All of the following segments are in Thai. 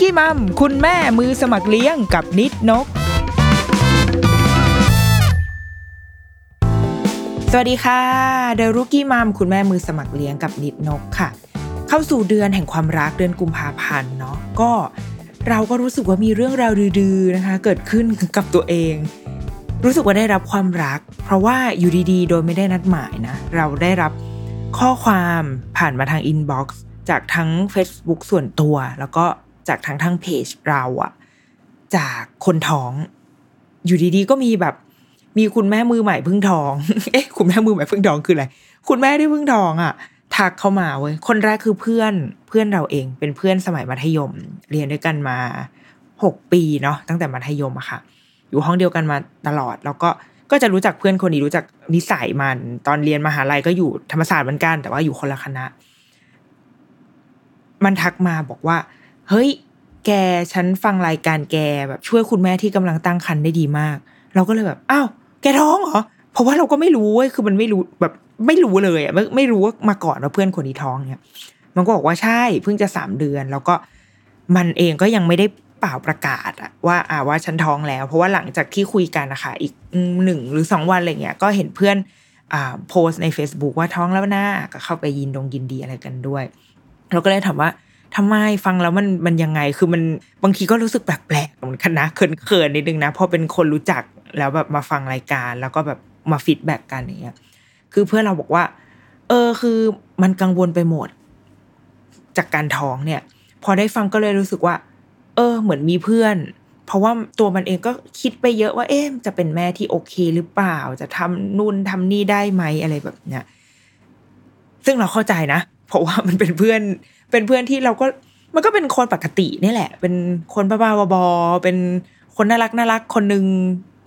กี้มัมคุณแม่มือสมัครเลี้ยงกับนิดนก สวัสดีค่ะเดรุกี้มัมคุณแม่มือสมัครเลี้ยงกับนิดนกค่ะ เข้าสู่เดือนแห่งความรักเดือนกุมภาพันธ์เนาะก็เราก็รู้สึกว่ามีเรื่องราวดื้อๆนะคะ เกิดขึ้นกับตัวเอง รู้สึกว่าได้รับความรัก เพราะว่าอยู่ดีๆ โดยไม่ได้นัดหมายนะ เราได้รับข้อความผ่านมาทาง inbox จากทั้ง Facebook ส่วนตัว แล้วก็ จากทั้งทางเพจเราอะจากคนท้อง อยู่ดีๆก็มีแบบ มีคุณแม่มือใหม่เพิ่งท้อง เอ๊ะ คุณแม่มือใหม่เพิ่งท้องคืออะไรคุณแม่ที่เพิ่งท้องอะทักเข้ามาเว้ยคนแรกคือเพื่อนเพื่อนเราเอง เป็นเพื่อนสมัยมัธยม เรียนด้วยกันมาหกปีเนาะตั้งแต่มัธยมอะค่ะ อยู่ห้องเดียวกันมาตลอด แล้วก็ก็จะรู้จักเพื่อนคนนี้รู้จักนิสัยมัน ตอนเรียนมหาลัยก็อยู่ธรรมศาสตร์เหมือนกัน แต่ว่าอยู่คนละคณะ มันทักมาบอกว่า เฮ้ย แกฉันฟังรายการแกแบบช่วยคุณแม่ที่กำลังตั้งครรภ์ได้ดีมาก เราก็เลยแบบอ้าวแกท้องเหรอเพราะว่าเราก็ไม่รู้เว้ยคือมันไม่รู้แบบไม่รู้เลยอะไม่ไม่รู้ว่ามาก่อนว่าเพื่อนคนนี้ท้องเนี่ยมันก็บอกว่าใช่เพิ่งจะสามเดือน แล้วก็มันเองก็ยังไม่ได้เปล่าประกาศอะว่าอ่าว่าฉันท้องแล้ว เพราะว่าหลังจากที่คุยกันนะคะอีกหนึ่งหรือสองวันอะไรเงี้ยก็เห็นเพื่อนอ่าโพสต์ใน Facebook ว่าท้องแล้วนะก็เข้าไปยินดงยินดีอะไรกันด้วย เราก็เลยถามว่า ทำไมฟังแล้วมันมันยังไง คือมันบางทีก็รู้สึกแปลกๆเหมือนกันนะเขินๆนิดนึงนะพอเป็นคนรู้จักแล้วแบบมาฟังรายการ แล้วก็แบบมา feedback กันอย่างเงี้ยคือเพื่อนเราบอกว่า เออคือมันกังวลไปหมด จากการท้องเนี่ย พอได้ฟังก็เลยรู้สึกว่า เออ เหมือนมีเพื่อน เพราะว่าตัวมันเองก็คิดไปเยอะว่า เอ๊ะจะเป็นแม่ที่โอเคหรือเปล่า จะทำนู่นทำนี่ได้ไหมอะไรแบบเนี้ยซึ่งเราเข้าใจนะเพราะว่ามันเป็นเพื่อน เป็นเพื่อนที่เราก็มันก็เป็นคนปกตินี่แหละ เป็นคนบ้าๆบอๆเป็นคนน่ารักน่ารักคนหนึ่ง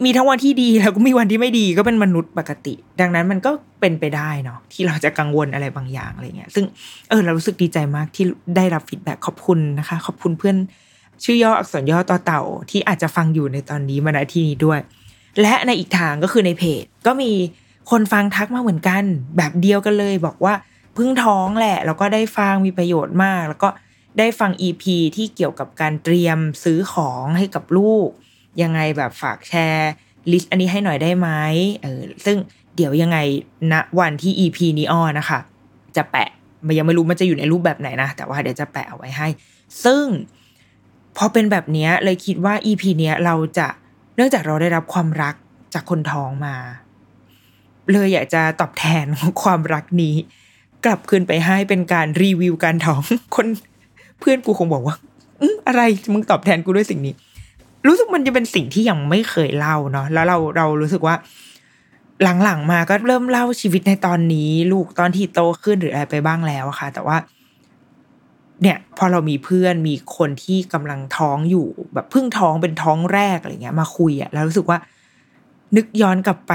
มีทั้งวันที่ดีแล้วก็มีวันที่ไม่ดีก็เป็นมนุษย์ปกติ ดังนั้นมันก็เป็นไปได้เนาะที่เราจะกังวลอะไรบางอย่างอะไรเงี้ย ซึ่งเออเรารู้สึกดีใจมากที่ได้รับ feedback ขอบคุณนะคะ ขอบคุณเพื่อนชื่อย่ออักษรย่อต่อเต่าที่อาจจะฟังอยู่ในตอนนี้มาณที่นี้ด้วย และในอีกทางก็คือในเพจ ก็มีคนฟังทักมาเหมือนกัน แบบเดียวกันเลยบอกว่า เพิ่งท้องแหละ แล้วก็ได้ฟังมีประโยชน์มาก แล้วก็ได้ฟัง EP ที่เกี่ยวกับการเตรียมซื้อของให้กับลูก ยังไงแบบฝากแชร์ list อันนี้ให้หน่อยได้ไหมเออซึ่งเดี๋ยวยังไงณวันที่ EP นี้อ้อนะคะ จะแปะมันยังไม่รู้มันจะอยู่ในรูปแบบไหนนะ แต่ว่าเดี๋ยวจะแปะเอาไว้ให้ ซึ่งพอเป็นแบบนี้เลยคิดว่า EP เนี้ยเราจะเนื่องจากเราได้รับความรักจากคนท้องมา เลยอยากจะตอบแทนความรักนี้ กลับคืนไปให้เป็นการรีวิวการท้องคนเพื่อนกูคงบอกว่าอืมอะไรมึงตอบแทนกูด้วยสิ่งนี้ รู้สึกมันจะเป็นสิ่งที่ยังไม่เคยเล่าเนาะแล้วเราเรารู้สึกว่า หลังๆมาก็เริ่มเล่าชีวิตในตอนนี้ ลูกตอนที่โตขึ้นหรืออะไรไปบ้างแล้วอะค่ะ แต่ว่า เนี่ย พอเรามีเพื่อนมีคนที่กำลังท้องอยู่ แบบเพิ่งท้องเป็นท้องแรกอะไรเงี้ย มาคุยอะแล้วรู้สึกว่า นึกย้อนกลับไป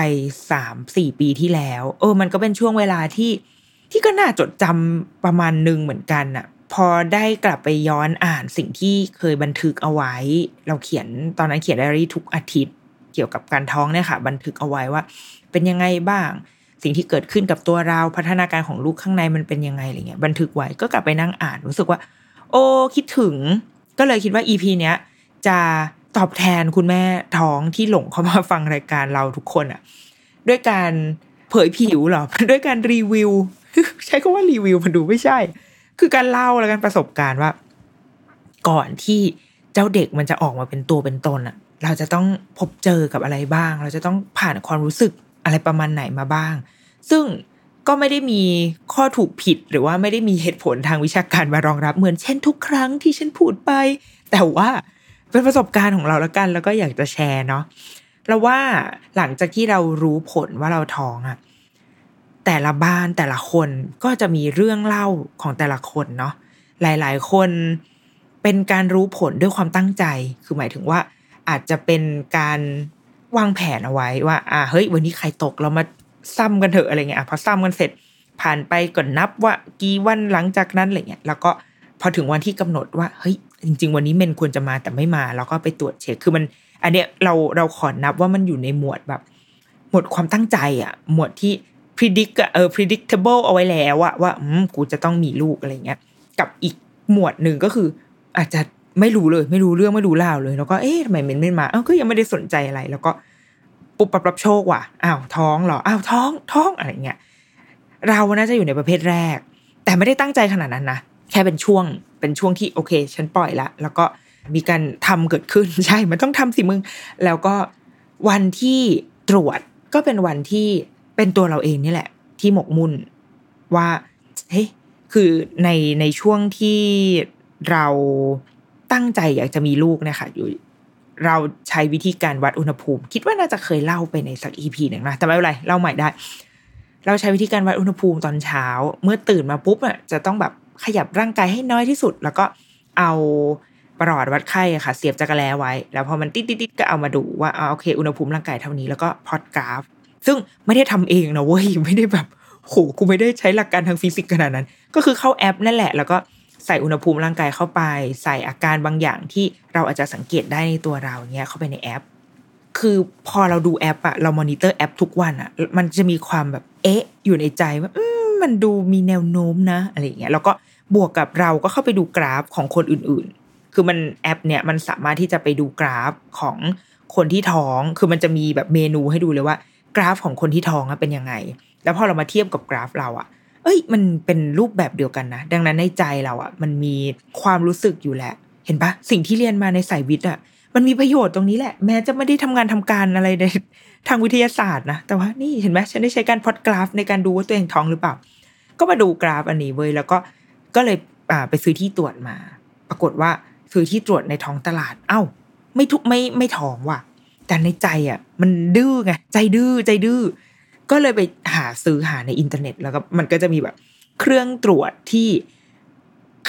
สามสี่ปีที่แล้ว เออ มันก็เป็นช่วงเวลาที่ ที่ก็น่าจดจำประมาณหนึ่งเหมือนกันอะพอได้กลับไปย้อนอ่านสิ่งที่เคยบันทึกเอาไว้ เราเขียนตอนนั้นเขียนไดอารี่ทุกอาทิตย์ เกี่ยวกับการท้องเนี่ยค่ะ บันทึกเอาไว้ว่า เป็นยังไงบ้าง สิ่งที่เกิดขึ้นกับตัวเราพัฒนาการของลูกข้างในมันเป็นยังไงอะไรเงี้ยบันทึกไว้ก็กลับไปนั่งอ่านรู้สึกว่า โอ้คิดถึง ก็เลยคิดว่าอีพีเนี้ยจะตอบแทนคุณแม่ท้องที่หลงเข้ามาฟังรายการเราทุกคนอะด้วยการเผยผิวหรอ ด้วยการรีวิว ใช้คำว่ารีวิวมันดูไม่ใช่ คือการเล่าแล้วกันประสบการณ์ว่า ก่อนที่เจ้าเด็กมันจะออกมาเป็นตัวเป็นตนอะเราจะต้องพบเจอกับอะไรบ้าง เราจะต้องผ่านความรู้สึกอะไรประมาณไหนมาบ้าง ซึ่งก็ไม่ได้มีข้อถูกผิดหรือว่าไม่ได้มีเหตุผลทางวิชาการมารองรับเหมือนเช่นทุกครั้งที่ฉันพูดไป แต่ว่าเป็นประสบการณ์ของเราแล้วกัน แล้วก็อยากจะแชร์เนาะเราว่าหลังจากที่เรารู้ผลว่าเราท้องอะ แต่ละบ้านแต่ละคนก็จะมีเรื่องเล่าของแต่ละคนเนาะหลายๆ คนเป็นการรู้ผลด้วยความตั้งใจ คือหมายถึงว่า อาจจะเป็นการวางแผนเอาไว้ว่า อ่าเฮ้ย วันนี้ใครตกเรามาซ้ำกันเถอะอะไรเงี้ยพอซ้ำกันเสร็จ ผ่านไปก่อนนับว่ากี่วันหลังจากนั้นอะไรเงี้ยแล้วก็พอถึงวันที่กำหนดว่าเฮ้ยจริง ๆ วันนี้เมนควรจะมาแต่ไม่มา แล้วก็ไปตรวจเช็คคือมัน อันเนี้ยเราเราขอนับว่ามันอยู่ในหมวดแบบ หมวดความตั้งใจอะ หมวดที่ predict อะเออ predictable เอาไว้แล้วอะว่าอืมกูจะต้องมีลูกอะไรเงี้ย กับอีกหมวดหนึ่งก็คือ อาจจะไม่รู้เลย ไม่รู้เรื่องไม่รู้ราวเลย แล้วก็เอ๊ะทำไมเมนไม่มาเอ้าก็ยังไม่ได้สนใจอะไร แล้วก็ปุบปับรับโชคว่ะอ้าวท้องเหรออ้าวท้องท้องอะไรเงี้ยเราน่าจะอยู่ในประเภทแรก แต่ไม่ได้ตั้งใจขนาดนั้นนะแค่เป็นช่วงเป็นช่วงที่โอเค ฉันปล่อยละแล้วก็มีการทำเกิดขึ้นใช่ มันต้องทำสิมึง แล้วก็วันที่ตรวจก็เป็นวันที่ เป็นตัวเราเองนี่แหละ ที่หมกมุ่นว่าเฮ้ยคือในในช่วงที่เราตั้งใจอยากจะมีลูกเนะคะอยู่เราใช้วิธีการวัดอุณหภูมิ คิดว่าน่าจะเคยเล่าไปในสักอีพีหนึ่งนะแต่ไม่เป็นไรเล่าใหม่ได้ เราใช้วิธีการวัดอุณหภูมิตอนเช้า เมื่อตื่นมาปุ๊บอะจะต้องแบบขยับร่างกายให้น้อยที่สุด แล้วก็เอาประหลอดวัดไข้อะค่ะ เสียบจักรแล้ไว้ แล้วพอมันติดติดๆก็เอามาดูว่าอ่าโอเค อุณหภูมิร่างกายเท่านี้แล้วก็พอดกราฟ ซึ่งไม่ได้ทำเองนะเว้ยไม่ได้แบบโหกูไม่ได้ใช้หลักการทางฟิสิกส์ขนาดนั้น ก็คือเข้าแอปนั่นแหละ แล้วก็ใส่อุณหภูมิร่างกายเข้าไป ใส่อาการบางอย่างที่เราอาจจะสังเกตได้ในตัวเราเนี้ยเข้าไปในแอป คือพอเราดูแอปอะเรามอนิเตอร์แอปทุกวันอะมันจะมีความแบบเอ๊ะ อยู่ในใจว่ามันดูมีแนวโน้มนะอะไรอย่างเงี้ยแล้วก็บวกกับเราก็เข้าไปดูกราฟของคนอื่นๆ คือมันแอปเนี่ยมันสามารถที่จะไปดูกราฟของคนที่ท้อง คือมันจะมีแบบเมนูให้ดูเลยว่า กราฟของคนที่ท้องเป็นยังไง แล้วพอเรามาเทียบกับกราฟเราอะเอ้ย มันเป็นรูปแบบเดียวกันนะ ดังนั้นในใจเราอะมันมีความรู้สึกอยู่แหละ เห็นปะสิ่งที่เรียนมาในสายวิทย์อะมันมีประโยชน์ตรงนี้แหละ แม้จะไม่ได้ทำงานทำการอะไรในทางวิทยาศาสตร์นะ แต่ว่านี่เห็นไหมฉันได้ใช้การพอดกราฟ ในการดูว่าตัวเองท้องหรือเปล่า ก็มาดูกราฟอันนี้เว้ยแล้วก็ก็เลยอ่าไปซื้อที่ตรวจมา ปรากฏว่าซื้อที่ตรวจในท้องตลาด เอ้า ไม่ทุกไม่ไม่ท้องว่ะ แต่ในใจอะ มันดื้อไงใจดื้อใจดื้อก็เลยไปหาซื้อหาในอินเทอร์เน็ต แล้วก็มันก็จะมีแบบ เครื่องตรวจที่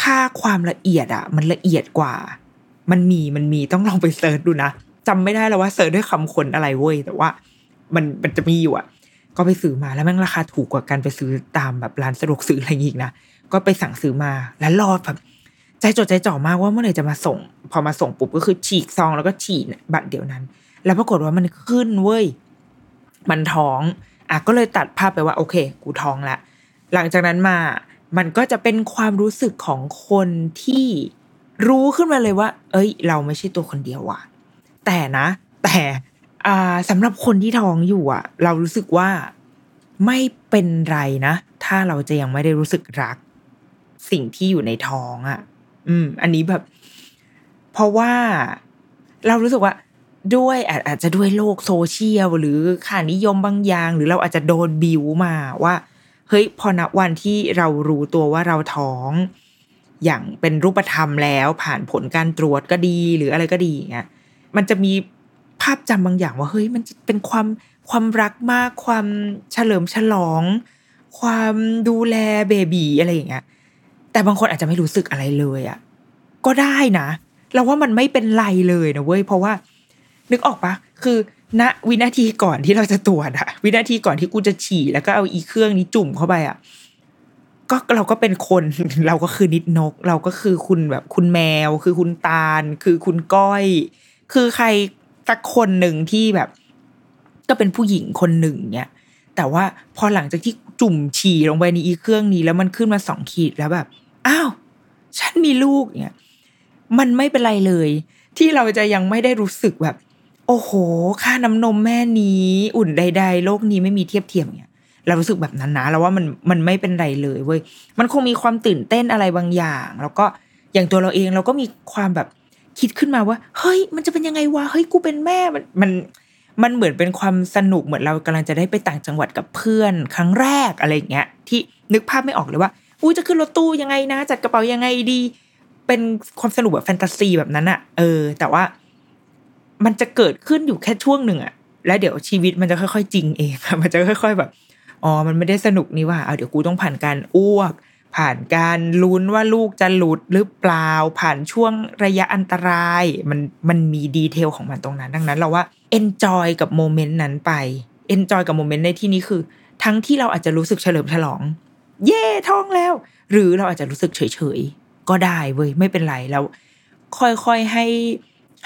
ค่าความละเอียดอะ มันละเอียดกว่า มันมีมันมีต้องลองไป search ดูนะจำไม่ได้แล้วว่า search ด้วยคำค้นอะไรเว้ยแต่ว่า มันมันจะมีอยู่อะ ก็ไปซื้อมาแล้วแม่งราคาถูกกว่าการไปซื้อตามแบบร้านสะดวกซื้ออะไรอย่างงี้นะก็ไปสั่งซื้อมาแล้วรอแบบใจจดใจจ่อมากว่าเมื่อไหร่จะมาส่ง พอมาส่งปุ๊บก็คือฉีกซองแล้วก็ฉี่บัดเดี๋ยวนั้น แล้วปรากฏว่ามันขึ้นเว้ย มันท้อง อะก็เลยตัดภาพไปว่า โอเค กูท้องละ หลังจากนั้นมา มันก็จะเป็นความรู้สึกของคนที่รู้ขึ้นมาเลยว่า เอ้ย เราไม่ใช่ตัวคนเดียวว่ะ แต่นะ แต่อ่าสำหรับคนที่ท้องอยู่อะ เรารู้สึกว่าไม่เป็นไรนะ ถ้าเราจะยังไม่ได้รู้สึกรัก สิ่งที่อยู่ในท้องอะ อืม อันนี้แบบ เพราะว่าเรารู้สึกว่า ด้วยอาจจะด้วยโลกโซเชียล หรือค่านิยมบางอย่าง หรือเราอาจจะโดนบิวมาว่า เฮ้ยพอณวันที่เรารู้ตัวว่าเราท้อง อย่างเป็นรูปธรรมแล้วผ่านผลการตรวจก็ดีหรืออะไรก็ดีอย่างเงี้ยมันจะมีภาพจำบางอย่างว่าเฮ้ยมันจะเป็นความความรักมากความเฉลิมฉลอง ความดูแลเบบีอะไรอย่างเงี้ยแต่บางคนอาจจะไม่รู้สึกอะไรเลยอะ่ะก็ได้นะ เราว่ามันไม่เป็นไรเลยนะเว้ยเพราะว่า นึกออกปะคือณวินาทีก่อนที่เราจะตรวจอะวินาทีก่อนที่กูจะฉี่แล้วก็เอาอีเครื่องนี้จุ่มเข้าไปอะก็เราก็เป็นคนเราก็คือนิดนก เราก็คือคุณแบบคุณแมว คือคุณตาล คือคุณก้อย คือใครสักคนหนึ่งที่แบบ ก็เป็นผู้หญิงคนหนึ่งเนี่ยแต่ว่าพอหลังจากที่จุ่มฉี่ลงไปในอีเครื่องนี้ แล้วมันขึ้นมาสองขีดแล้วแบบอ้าวฉันมีลูกเนี่ย มันไม่เป็นไรเลย ที่เราจะยังไม่ได้รู้สึกแบบ โอ้โห ค่าน้ำนมแม่นี้ อุ่นใด ๆ โลกนี้ไม่มีเทียบเทียมเนี่ยเรารู้สึกแบบนั้นนะเราว่ามันมันไม่เป็นไรเลยเว้ยมันคงมีความตื่นเต้นอะไรบางอย่าง แล้วก็อย่างตัวเราเองเราก็มีความแบบคิดขึ้นมาว่าเฮ้ย มันจะเป็นยังไงวะเฮ้ยกูเป็นแม่มันมันมันเหมือนเป็นความสนุกเหมือนเรากำลังจะได้ไปต่างจังหวัดกับเพื่อนครั้งแรกอะไรอย่างเงี้ย ที่นึกภาพไม่ออกเลยว่าอู้จะขึ้นรถตู้ยังไงนะ จัดกระเป๋ายังไงดี เป็นความสนุกแบบแฟนตาซีแบบนั้นอะเออ แต่ว่า มันจะเกิดขึ้นอยู่แค่ช่วงหนึ่งอะแล้วเดี๋ยวชีวิตมันจะค่อยๆ จริงเองอะมันจะค่อย ๆแบบอ๋อมันไม่ได้สนุกนี่ว่าเอาเดี๋ยวกูต้องผ่านการอ้วก ผ่านการลุ้นว่าลูกจะหลุดหรือเปล่า ผ่านช่วงระยะอันตราย มันมันมีดีเทลของมันตรงนั้น ดังนั้นเราว่า enjoy กับโมเมนต์นั้นไป enjoy กับโมเมนต์ในที่นี้คือ ทั้งที่เราอาจจะรู้สึกเฉลิมฉลอง เย่ท้องแล้ว หรือเราอาจจะรู้สึกเฉยๆก็ได้เว้ยไม่เป็นไรแล้ว ค่อยๆให้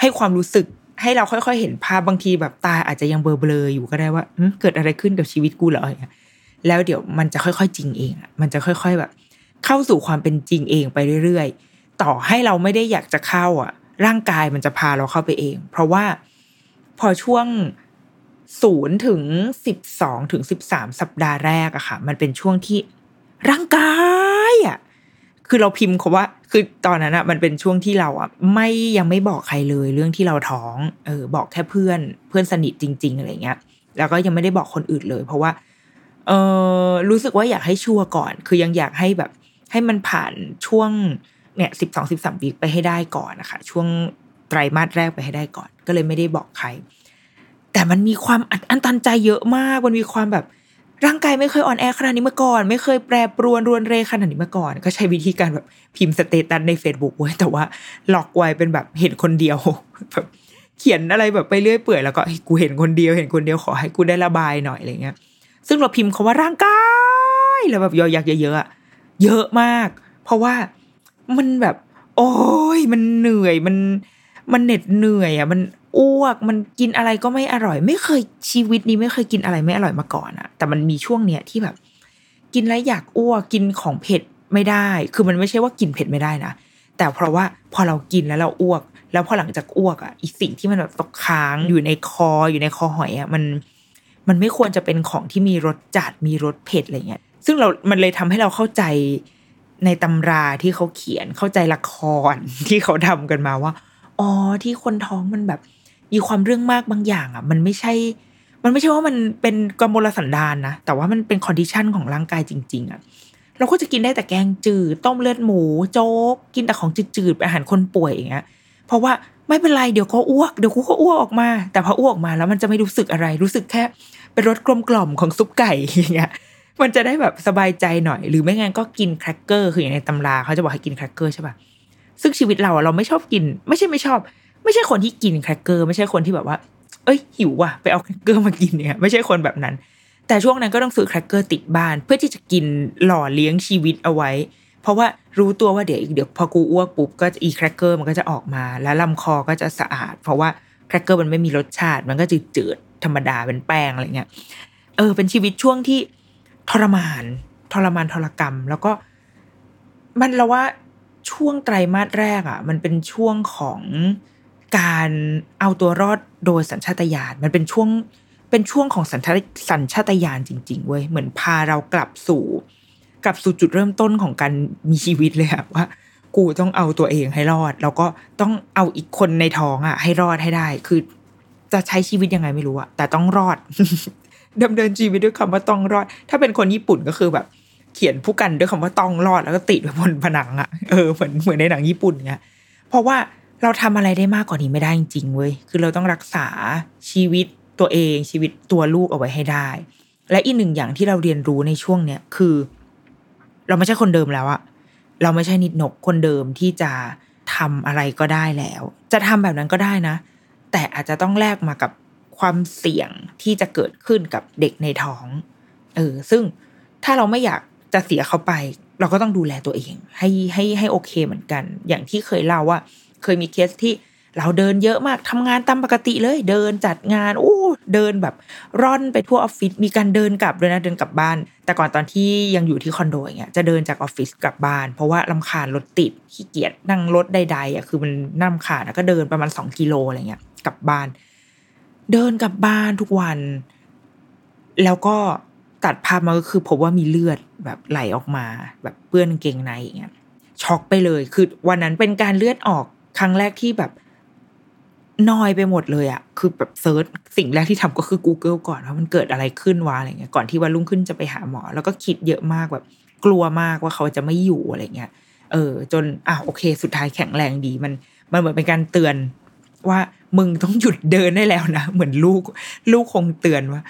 ให้ความรู้สึก ให้เราค่อยๆ เห็นภาพบางทีแบบตาอาจจะยังเบลอๆอยู่ก็ได้ว่าเกิดอะไรขึ้นกับชีวิตกูเหรออย่างเงี้ยแล้วเดี๋ยวมันจะค่อยๆ จริงเองอะมันจะค่อย ๆแบบ เข้าสู่ความเป็นจริงเองไปเรื่อยๆ ต่อให้เราไม่ได้อยากจะเข้าอะ ร่างกายมันจะพาเราเข้าไปเอง เพราะว่าพอช่วงศูนย์ถึงสิบสองถึงสิบสามสัปดาห์แรกอะค่ะ มันเป็นช่วงที่ร่างกายอะ คือเราพิมพ์เขาว่า คือตอนนั้นอะมันเป็นช่วงที่เราอะไม่ยังไม่บอกใครเลยเรื่องที่เราท้องเออบอกแค่เพื่อนเพื่อนสนิทจริง ๆ อะไรเงี้ย แล้วก็ยังไม่ได้บอกคนอื่นเลย เพราะว่าเออรู้สึกว่าอยากให้ชัวร์ก่อน คือยังอยากให้แบบ ให้มันผ่านช่วงเนี่ยสิบสองสิบสามปีไปให้ได้ก่อนนะคะช่วงไตรมาสแรกไปให้ได้ก่อน ก็เลยไม่ได้บอกใคร แต่มันมีความอัดอั้นตันใจเยอะมาก มันมีความแบบ ร่างกายไม่เคยอ่อนแอขนาดนี้มาก่อน ไม่เคยแปรปรวนรวนเรขนาดนี้มาก่อน ก็ใช้วิธีการแบบพิมพ์ status ใน Facebook ไว้แต่ว่าล็อกไว้เป็นแบบเห็นคนเดียวแบบเขียนอะไรแบบไปเรื่อยเปื่อยแล้วก็เฮ้กูเห็นคนเดียวเห็นคนเดียวขอให้กูได้ระบายหน่อยอะไรเงี้ย ซึ่งเราพิมพ์คำว่าร่างกายแล้วแบบยอยักษ์เยอะๆเยอะมาก เพราะว่ามันแบบ โอ้ยมันเหนื่อยมันมันเหน็ดเหนื่อยอะมัน อ้วก มันกินอะไรก็ไม่อร่อย ไม่เคยชีวิตนี้ไม่เคยกินอะไรไม่อร่อยมาก่อนอะแต่มันมีช่วงเนี้ยที่แบบ กินแล้วอยากอ้วกกินของเผ็ดไม่ได้ คือมันไม่ใช่ว่ากินเผ็ดไม่ได้นะแต่เพราะว่าพอเรากินแล้วเราอ้วก แล้วพอหลังจากอ้วกอะอีกสิ่งที่มันแบบตกค้างอยู่ในคออยู่ในคอหอยอะมัน มันไม่ควรจะเป็นของที่มีรสจัดมีรสเผ็ดอะไรเงี้ย ซึ่งเรา มันเลยทำให้เราเข้าใจในตำราที่เขาเขียนเข้าใจละครที่เขาทำกันมาว่า อ๋อที่คนท้องมันแบบ มีความเรื่องมากบางอย่างอะ มันไม่ใช่ มันไม่ใช่ว่ามันเป็นกมลสันดานนะแต่ว่ามันเป็น condition ของร่างกายจริง ๆ อะ เราก็จะกินได้แต่แกงจืด ต้มเลือดหมู โจ๊ก กินแต่ของจืดๆอาหารคนป่วยอย่างเงี้ยเพราะว่าไม่เป็นไรเดี๋ยวก็อ้วกเดี๋ยวกูก็อ้วกออกมา แต่พออ้วกออกมาแล้วมันจะไม่รู้สึกอะไร รู้สึกแค่เป็นรสกลมกล่อมของซุปไก่อย่างเงี้ยมันจะได้แบบสบายใจหน่อย หรือไม่งั้นก็กินแครกเกอร์คืออย่างในตำราเขาจะบอกให้กินแครกเกอร์ใช่ป่ะซึ่งชีวิตเราอะเราไม่ชอบกิน ไม่ใช่ไม่ชอบ ไม่ใช่คนที่กินแครกเกอร์ ไม่ใช่คนที่แบบว่า เอ้ยหิวว่ะไปเอาแครกเกอร์มากินเนี่ยไม่ใช่คนแบบนั้น แต่ช่วงนั้นก็ต้องซื้อแครกเกอร์ติดบ้าน เพื่อที่จะกินหล่อเลี้ยงชีวิตเอาไว้ เพราะว่ารู้ตัวว่าเดี๋ยวอีกเดี๋ยวพอกูอ้วกปุ๊บก็อีแครกเกอร์มันก็จะออกมา แล้วลำคอก็จะสะอาด เพราะว่าแครกเกอร์มันไม่มีรสชาติมันก็จืดธรรมดาเป็นแป้งอะไรเงี้ยเออ เป็นชีวิตช่วงที่ทรมาน ทรมานทรกรรม แล้วก็มันเราว่าช่วงไตรมาสแรกอะ มันเป็นช่วงของ การเอาตัวรอดโดยสัญชาตญาณมันเป็นช่วงเป็นช่วงของสัญชาตสัญชาตญาณจริง ๆ เว้ยเหมือนพาเรากลับสู่ กลับสู่จุดเริ่มต้นของการมีชีวิตเลยอะว่า กูต้องเอาตัวเองให้รอด แล้วก็ต้องเอาอีกคนในท้องอะให้รอดให้ได้ คือ จะใช้ชีวิตยังไงไม่รู้อะแต่ต้องรอดดำเนินชีวิตด้วยคำว่าต้องรอด ถ้าเป็นคนญี่ปุ่นก็คือแบบ เขียนผู้กันด้วยคำว่าต้องรอดแล้วก็ติดไว้บนผนังอะเออเหมือนเหมือนในหนังญี่ปุ่นเงี้ยเพราะว่า เราทำอะไรได้มากกว่านี้ไม่ได้จริงๆเว้ยคือเราต้องรักษาชีวิตตัวเองชีวิตตัวลูกเอาไว้ให้ได้ และอีกหนึ่งอย่างที่เราเรียนรู้ในช่วงเนี้ยคือ เราไม่ใช่คนเดิมแล้วอะเราไม่ใช่นิดนกคนเดิมที่จะทำอะไรก็ได้แล้ว จะทำแบบนั้นก็ได้นะ แต่อาจจะต้องแลกมากับความเสี่ยงที่จะเกิดขึ้นกับเด็กในท้องเออซึ่งถ้าเราไม่อยากจะเสียเขาไป เราก็ต้องดูแลตัวเอง ให้ให้ให้โอเคเหมือนกัน อย่างที่เคยเล่าว่า เคยมีเคสที่เราเดินเยอะมากทำงานตามปกติเลย เดินจัดงานโอ้เดินแบบร่อนไปทั่วออฟฟิศมีการเดินกลับด้วยนะเดินกลับบ้าน แต่ก่อนตอนที่ยังอยู่ที่คอนโดอย่างเงี้ยจะเดินจากออฟฟิศกลับบ้าน เพราะว่าลำคาญรถติดขี้เกียจนั่งรถใดๆอะคือมันน่ารำคาญแล้วก็เดินประมาณสองกิโลอะไรเงี้ยกลับบ้าน เดินกลับบ้านทุกวัน แล้วก็ตัดภาพมาก็คือพบว่ามีเลือดแบบไหลออกมา แบบเปื้อนเกงในอย่างเงี้ยช็อกไปเลย คือวันนั้นเป็นการเลือดออก ครั้งแรกที่แบบนอยไปหมดเลยอะคือแบบเซิร์ชสิ่งแรกที่ทำก็คือ Google ก่อนว่ามันเกิดอะไรขึ้นวะอะไรเงี้ยก่อนที่วันรุ่งขึ้นจะไปหาหมอ แล้วก็คิดเยอะมากแบบ กลัวมากว่าเขาจะไม่อยู่อะไรเงี้ยเออ จนอะโอเค สุดท้ายแข็งแรงดีมัน มันเหมือนเป็นการเตือน ว่ามึงต้องหยุดเดินได้แล้วนะเหมือนลูก ลูกคงเตือนว่า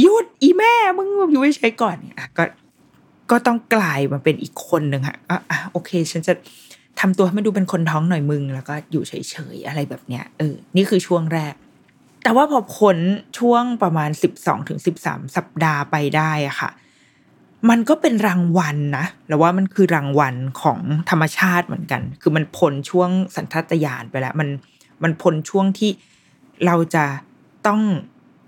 หยุดอีแม่มึงอยู่เฉยๆก่อนอะก็ก็ต้องกลายมาเป็นอีกคนหนึ่งค่ะอะอะโอเค ฉันจะ ทำตัวให้มันดูเป็นคนท้องหน่อยมึง แล้วก็อยู่เฉยๆอะไรแบบเนี้ยเออนี่คือช่วงแรก แต่ว่าพอพ้นช่วงประมาณสิบสองถึงสิบสามสัปดาห์ไปได้อะค่ะ มันก็เป็นรางวัลนะแล้วว่ามันคือรางวัลของธรรมชาติเหมือนกัน คือมันพ้นช่วงสัญชาตญาณไปแล้ว มันมันพ้นช่วงที่เราจะต้อง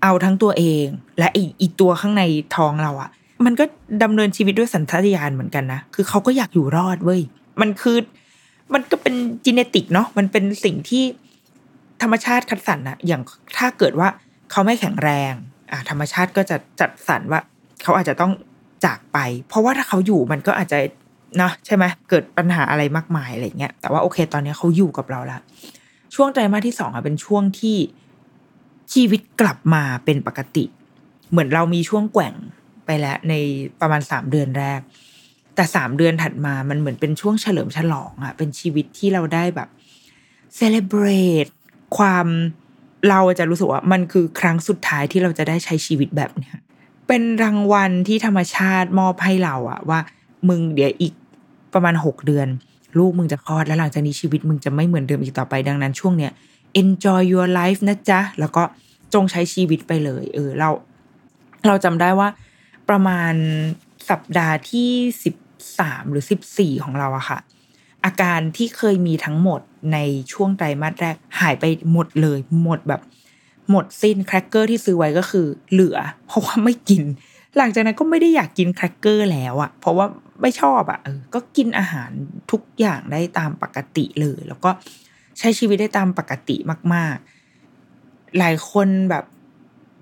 เอาทั้งตัวเอง และอีกอีกตัวข้างในท้องเราอะมันก็ดำเนินชีวิตด้วยสัญชาตญาณเหมือนกันนะ คือเขาก็อยากอยู่รอดเว้ย มันคือ มันก็เป็นจีเนติกเนาะมันเป็นสิ่งที่ธรรมชาติคัดสรรนะอย่างถ้าเกิดว่าเขาไม่แข็งแรงอะธรรมชาติก็จะจัดสรรว่า เขาอาจจะต้องจากไป เพราะว่าถ้าเขาอยู่มันก็อาจจะนะใช่ไหมเกิดปัญหาอะไรมากมายอะไรเงี้ยแต่ว่าโอเค ตอนนี้เขาอยู่กับเราละช่วงไตรมาสที่สองอะเป็นช่วงที่ชีวิตกลับมาเป็นปกติ เหมือนเรามีช่วงแกว่งไปแล้วในประมาณสามเดือนแรก แต่สามเดือนถัดมามันเหมือนเป็นช่วงเฉลิมฉลองอะเป็นชีวิตที่เราได้แบบเซเลบรตความเราจะรู้สึกว่ามันคือครั้งสุดท้ายที่เราจะได้ใช้ชีวิตแบบเนี้ยเป็นรางวัลที่ธรรมชาติมอบให้เราอะว่า มึงเดี๋ยวอีกประมาณหกเดือน ลูกมึงจะคลอดแล้วหลังจากนี้ชีวิตมึงจะไม่เหมือนเดิมอีกต่อไปดังนั้นช่วงเนี้ย enjoy your life นะจ๊ะ แล้วก็จงใช้ชีวิตไปเลย เออเรา เราจำได้ว่าประมาณสัปดาห์ที่สิบ สามหรือสิบสี่ของเราอะค่ะ อาการที่เคยมีทั้งหมดในช่วงไตรมาสแรกหายไปหมดเลย หมดแบบหมดสิ้นแครกเกอร์ที่ซื้อไว้ก็คือเหลือ เพราะว่าไม่กิน หลังจากนั้นก็ไม่ได้อยากกินแครกเกอร์แล้วอะเพราะว่าไม่ชอบอะออก็กินอาหารทุกอย่างได้ตามปกติเลย แล้วก็ใช้ชีวิตได้ตามปกติมาก ๆ หลายคนแบบ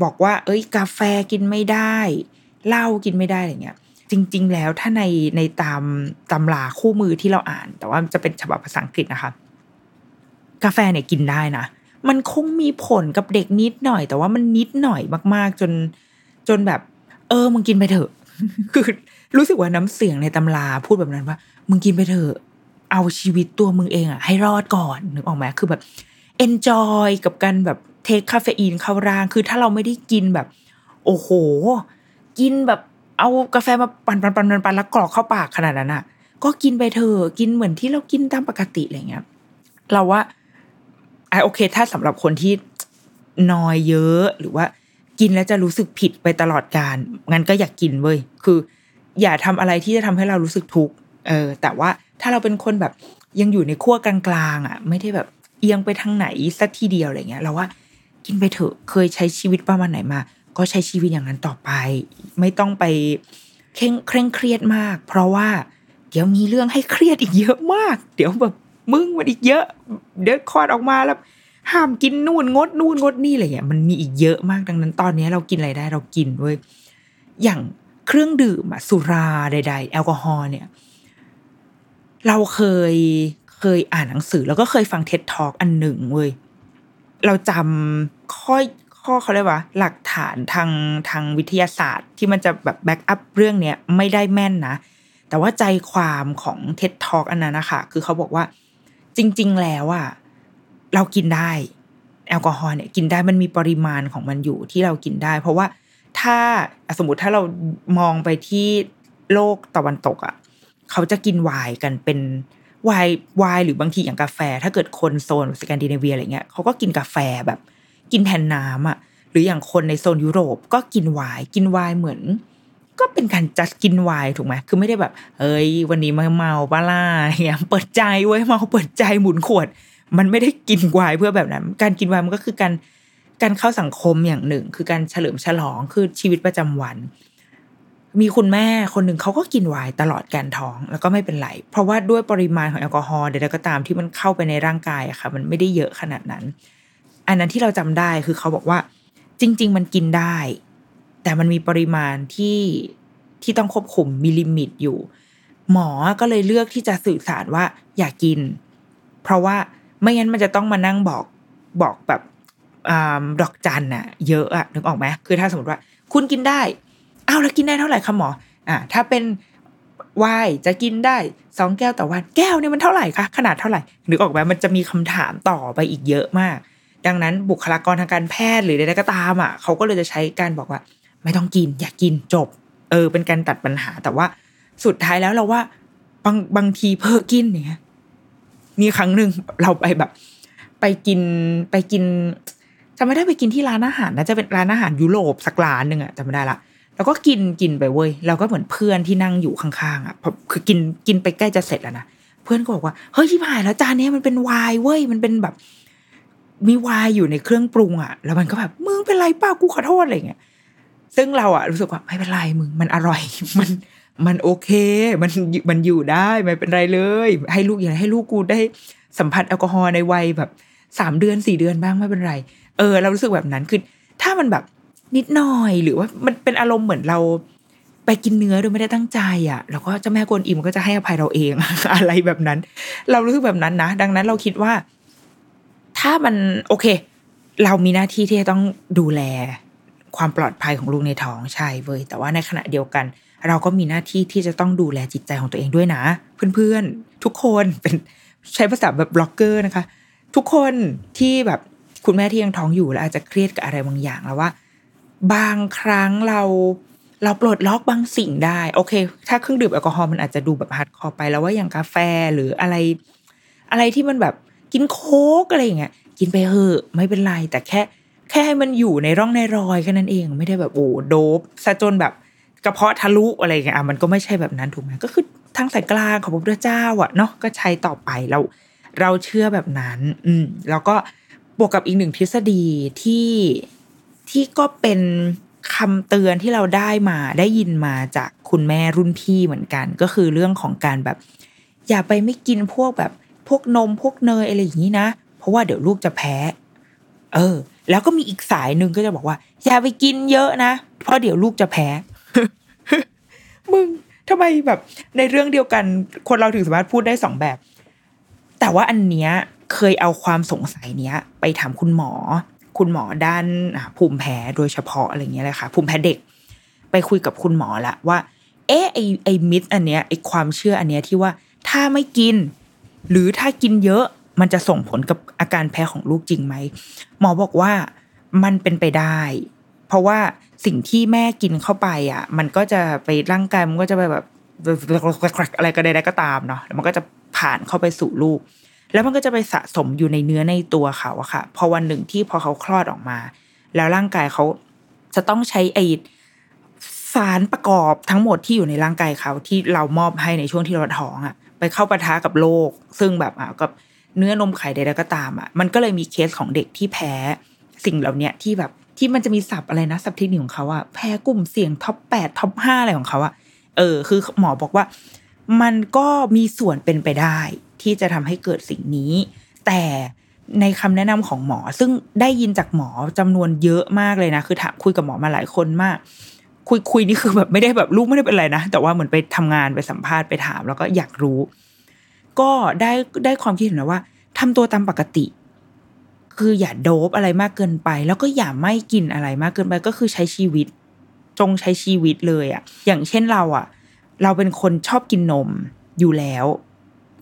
บอกว่า เอ้ย กาแฟกินไม่ได้เหล้ากินไม่ได้อะไรเงี้ย จริง ๆ แล้วถ้าในในตามตำราคู่มือที่เราอ่าน แต่ว่าจะเป็นฉบับภาษาอังกฤษนะคะ กาแฟเนี่ยกินได้นะ มันคงมีผลกับเด็กนิดหน่อย แต่ว่ามันนิดหน่อยมาก ๆ จนจนแบบ เออมึงกินไปเถอะ คือรู้สึกว่าน้ำเสียงในตำราพูดแบบนั้นว่า มึงกินไปเถอะเอาชีวิตตัวมึงเองอะให้รอดก่อนนึกออกไหมคือแบบ enjoy กับการแบบเทคคาเฟอีนเข้าร่าง คือถ้าเราไม่ได้กินแบบ โอ้โห กินแบบ เอากาแฟมาปั่นปั่นปั่นปั่นแล้วกรอกเข้าปากขนาดนั้นอะก็กินไปเถอะกินเหมือนที่เรากินตามปกติอะไรเงี้ยเราว่าไอโอเค ถ้าสำหรับคนที่นอยเยอะหรือว่ากินแล้วจะรู้สึกผิดไปตลอดการงั้นก็อยากกินเว้ยคือ อย่าทำอะไรที่จะทำให้เรารู้สึกทุกข์เออ แต่ว่าถ้าเราเป็นคนแบบยังอยู่ในขั้วกลางๆอะ ไม่ได้แบบเอียงไปทางไหนสักทีเดียวอะไรเงี้ยเราว่ากินไปเถอะเคยใช้ชีวิตประมาณไหนมา ก็ใช้ชีวิตอย่างนั้นต่อไป ไม่ต้องไปเคร่งเคร่งเครียดมาก เพราะว่าเดี๋ยวมีเรื่องให้เครียดอีกเยอะมาก เดี๋ยวแบบมึงมันอีกเยอะ เดี๋ยวคลอดออกมาแล้ว ห้ามกินนู่นงดนู่นงดนี่อะไรเงี้ยมันมีอีกเยอะมากดังนั้น ตอนนี้เรากินอะไรได้เรากินเว้ยอย่างเครื่องดื่มอะสุราใด ๆ แอลกอฮอล์เนี่ย เราเคยเคยอ่านหนังสือแล้วก็เคยฟังเท็ดทอกอันหนึ่งเว้ยเราจำข้อ ข้อเขาเรียกว่า หลักฐานทางทางวิทยาศาสตร์ ที่มันจะแบบแบ็กอัพเรื่องเนี้ยไม่ได้แม่นนะ แต่ว่าใจความของ TED Talk อันนั้นนะคะคือเขาบอกว่าจริง ๆ แล้วอะเรากินได้ แอลกอฮอล์เนี่ยกินได้มันมีปริมาณของมันอยู่ที่เรากินได้ เพราะว่าถ้าสมมติถ้าเรามองไปที่โลกตะวันตกอะเขาจะกินไวน์กันเป็นไวน์ไวน์หรือบางทีอย่างกาแฟ ถ้าเกิดคนโซนสแกนดิเนเวียอะไรเงี้ยเขาก็กินกาแฟแบบ กินแทนน้ำอะหรืออย่างคนในโซนยุโรปก็กินไวน์กินไวน์เหมือน ก็เป็นการจัดกินไวน์ถูกไหมคือไม่ได้แบบ เอ้ย วันนี้มาเมาบ้าล่าอะไรเงี้ยเปิดใจไว้เมาเปิดใจหมุนขวด มันไม่ได้กินไวน์เพื่อแบบนั้น การกินไวน์มันก็คือการการเข้าสังคมอย่างหนึ่ง คือการเฉลิมฉลองคือชีวิตประจำวัน มีคุณแม่คนหนึ่งเขาก็กินไวน์ตลอดการท้องแล้วก็ไม่เป็นไร เพราะว่าด้วยปริมาณของแอลกอฮอล์ใดๆก็ตามที่มันเข้าไปในร่างกายอะค่ะ มันไม่ได้เยอะขนาดนั้น อันนั้นที่เราจำได้คือเขาบอกว่า จริง ๆ มันกินได้ แต่มันมีปริมาณที่ที่ต้องควบคุมมีลิมิตอยู่ หมอก็เลยเลือกที่จะสื่อสารว่าอย่ากกิน เพราะว่าไม่งั้นมันจะต้องมานั่งบอกบอกแบบอดอกจันอะเยอะอะนึกออกไหมคือถ้าสมมติว่า คุณกินได้อ้าวแล้วกินได้เท่าไหร่คะหมออ่าถ้าเป็นวน์จะกินได้สองแก้วต่อวันแก้วเนี่ยมันเท่าไหร่คะขนาดเท่าไหร่นึกออกไหมมันจะมีคำถามต่อไปอีกเยอะมาก ดังนั้นบุคลากรทางการแพทย์หรือใดๆก็ตามอะเขาก็เลยจะใช้การบอกว่า ไม่ต้องกิน อย่ากกินจบ เออ เป็นการตัดปัญหาแต่ว่าสุดท้ายแล้วเราว่าบางบางทีเพ้อกินเนี่ยมีครั้งหนึ่งเราไปแบบ ไปกินไปกินจะไม่ได้ไปกินที่ร้านอาหารนะจะเป็นร้านอาหารยุโรปสักร้านหนึ่งอะจำไม่ได้ละแล้วก็กินกินไปเว้ยเราก็เหมือนเพื่อนที่นั่งอยู่ข้างๆอะพอคือกินกินไปใกล้จะเสร็จแล้วนะเพื่อนก็บอกว่าเฮ้ยชิบหายแล้วจานนี้มันเป็นไวน์เว้ยมันเป็นแบบ มีวน์อยู่ในเครื่องปรุงอะแล้วมันก็แบบมึงเป็นไรป้ากูขอโทษอะไรเงี้ยซึ่งเราอะรู้สึกว่าไม่เป็นไรมึงมันอร่อยมันมันโอเค มันมันอยู่ได้ไม่เป็นไรเลย ให้ลูกอย่างให้ลูกกูได้สัมผัสแอลกอฮอล์ในวัยแบบสามเดือนสี่เดือนบ้างไม่เป็นไร เออ เรารู้สึกแบบนั้นคือถ้ามันแบบนิดหน่อยหรือว่ามันเป็นอารมณ์เหมือนเรา ไปกินเนื้อโดยไม่ได้ตั้งใจอะแล้วก็เจ้าแม่กวนอิมก็จะให้อภัยเราเองอะไรแบบนั้น เรารู้สึกแบบนั้นนะ ดังนั้นเราคิดว่า ถ้ามันโอเค เรามีหน้าที่ที่จะต้องดูแลความปลอดภัยของลูกในท้องใช่เว้ยแต่ว่าในขณะเดียวกัน เราก็มีหน้าที่ที่จะต้องดูแลจิตใจของตัวเองด้วยนะ เพื่อนๆ ทุกคนเป็นใช้ภาษาแบบบล็อกเกอร์นะคะ ทุกคนที่แบบคุณแม่ที่ยังท้องอยู่แล้วอาจจะเครียดกับอะไรบางอย่างแล้วว่า บางครั้งเราเราปลดล็อกบางสิ่งได้โอเค ถ้าเครื่องดื่มแอลกอฮอล์มันอาจจะดูแบบ hardcore ไปแล้วว่าอย่างกาแฟหรืออะไร อะไรที่มันแบบ กินโค้กอะไรอย่างเงี้ยกินไปเถอะไม่เป็นไรแต่แค่ แค่ให้มันอยู่ในร่องในรอยแค่นั้นเองไม่ได้แบบโอ้โด๊ปซะจนแบบกระเพาะทะลุอะไรอย่างเงี้ยอะมันก็ไม่ใช่แบบนั้นถูกไหมก็คือทางสายกลางของพระพุทธเจ้าอะเนาะก็ใช้ต่อไปเราเราเชื่อแบบนั้น อืมแล้วก็บวกกับอีกหนึ่งทฤษฎีที่ที่ก็เป็นคำเตือนที่เราได้มาได้ยินมาจากคุณแม่รุ่นพี่เหมือนกัน ก็คือเรื่องของการแบบ อย่าไปไม่กินพวกแบบ พวกนมพวกเนยอะไรอย่างนี้นะ เพราะว่าเดี๋ยวลูกจะแพ้ เออ แล้วก็มีอีกสายหนึ่งก็จะบอกว่า อย่าไปกินเยอะนะ เพราะเดี๋ยวลูกจะแพ้ มึงทำไมแบบในเรื่องเดียวกัน คนเราถึงสามารถพูดได้สองแบบ แต่ว่าอันเนี้ยเคยเอาความสงสัยเนี้ย ไปถามคุณหมอ คุณหมอด้านภูมิแพ้โดยเฉพาะอะไรเงี้ยเลยค่ะ ภูมิแพ้เด็ก ไปคุยกับคุณหมอละว่า เอ๊ะไอไอมิดอันเนี้ยไอความเชื่ออันเนี้ยที่ว่าถ้าไม่กิน หรือถ้ากินเยอะมันจะส่งผลกับอาการแพ้ของลูกจริงไหมหมอบอกว่ามันเป็นไปได้ เพราะว่าสิ่งที่แม่กินเข้าไปอะ มันก็จะไปร่างกายมันก็จะไปแบบอะไรก็ได้ก็ตามเนาะแล้วมันก็จะผ่านเข้าไปสู่ลูก แล้วมันก็จะไปสะสมอยู่ในเนื้อในตัวเขาอะค่ะ พอวันหนึ่งที่พอเขาคลอดออกมา แล้วร่างกายเขาจะต้องใช้ไอ้สารประกอบทั้งหมดที่อยู่ในร่างกายเขาที่เรามอบให้ในช่วงที่เราท้องอะ ไปเข้าปะทะกับโรคซึ่งแบบอะกับเนื้อนมไข่ใดๆก็ตามอะมันก็เลยมีเคสของเด็กที่แพ้สิ่งเหล่านี้ที่แบบที่มันจะมีศัพท์อะไรนะศัพท์เทคนิคของเขาอะแพ้กลุ่มเสี่ยง top แปด top ห้าอะไรของเขาอะเออ คือหมอบอกว่า มันก็มีส่วนเป็นไปได้ ที่จะทำให้เกิดสิ่งนี้ แต่ในคำแนะนำของหมอ ซึ่งได้ยินจากหมอจำนวนเยอะมากเลยนะ คือถามคุยกับหมอมาหลายคนมาก คุยคุยนี่คือแบบไม่ได้แบบลูกไม่ได้เป็นอะไรนะ แต่ว่าเหมือนไปทำงานไปสัมภาษณ์ไปถาม แล้วก็อยากรู้ ก็ได้ได้ความคิดเห็นว่าทำตัวตามปกติ คืออย่าโดบอะไรมากเกินไป แล้วก็อย่าไม่กินอะไรมากเกินไปก็คือใช้ชีวิต จงใช้ชีวิตเลยอะ่ะ อย่างเช่นเราอะ่ะ เราเป็นคนชอบกินนมอยู่แล้ว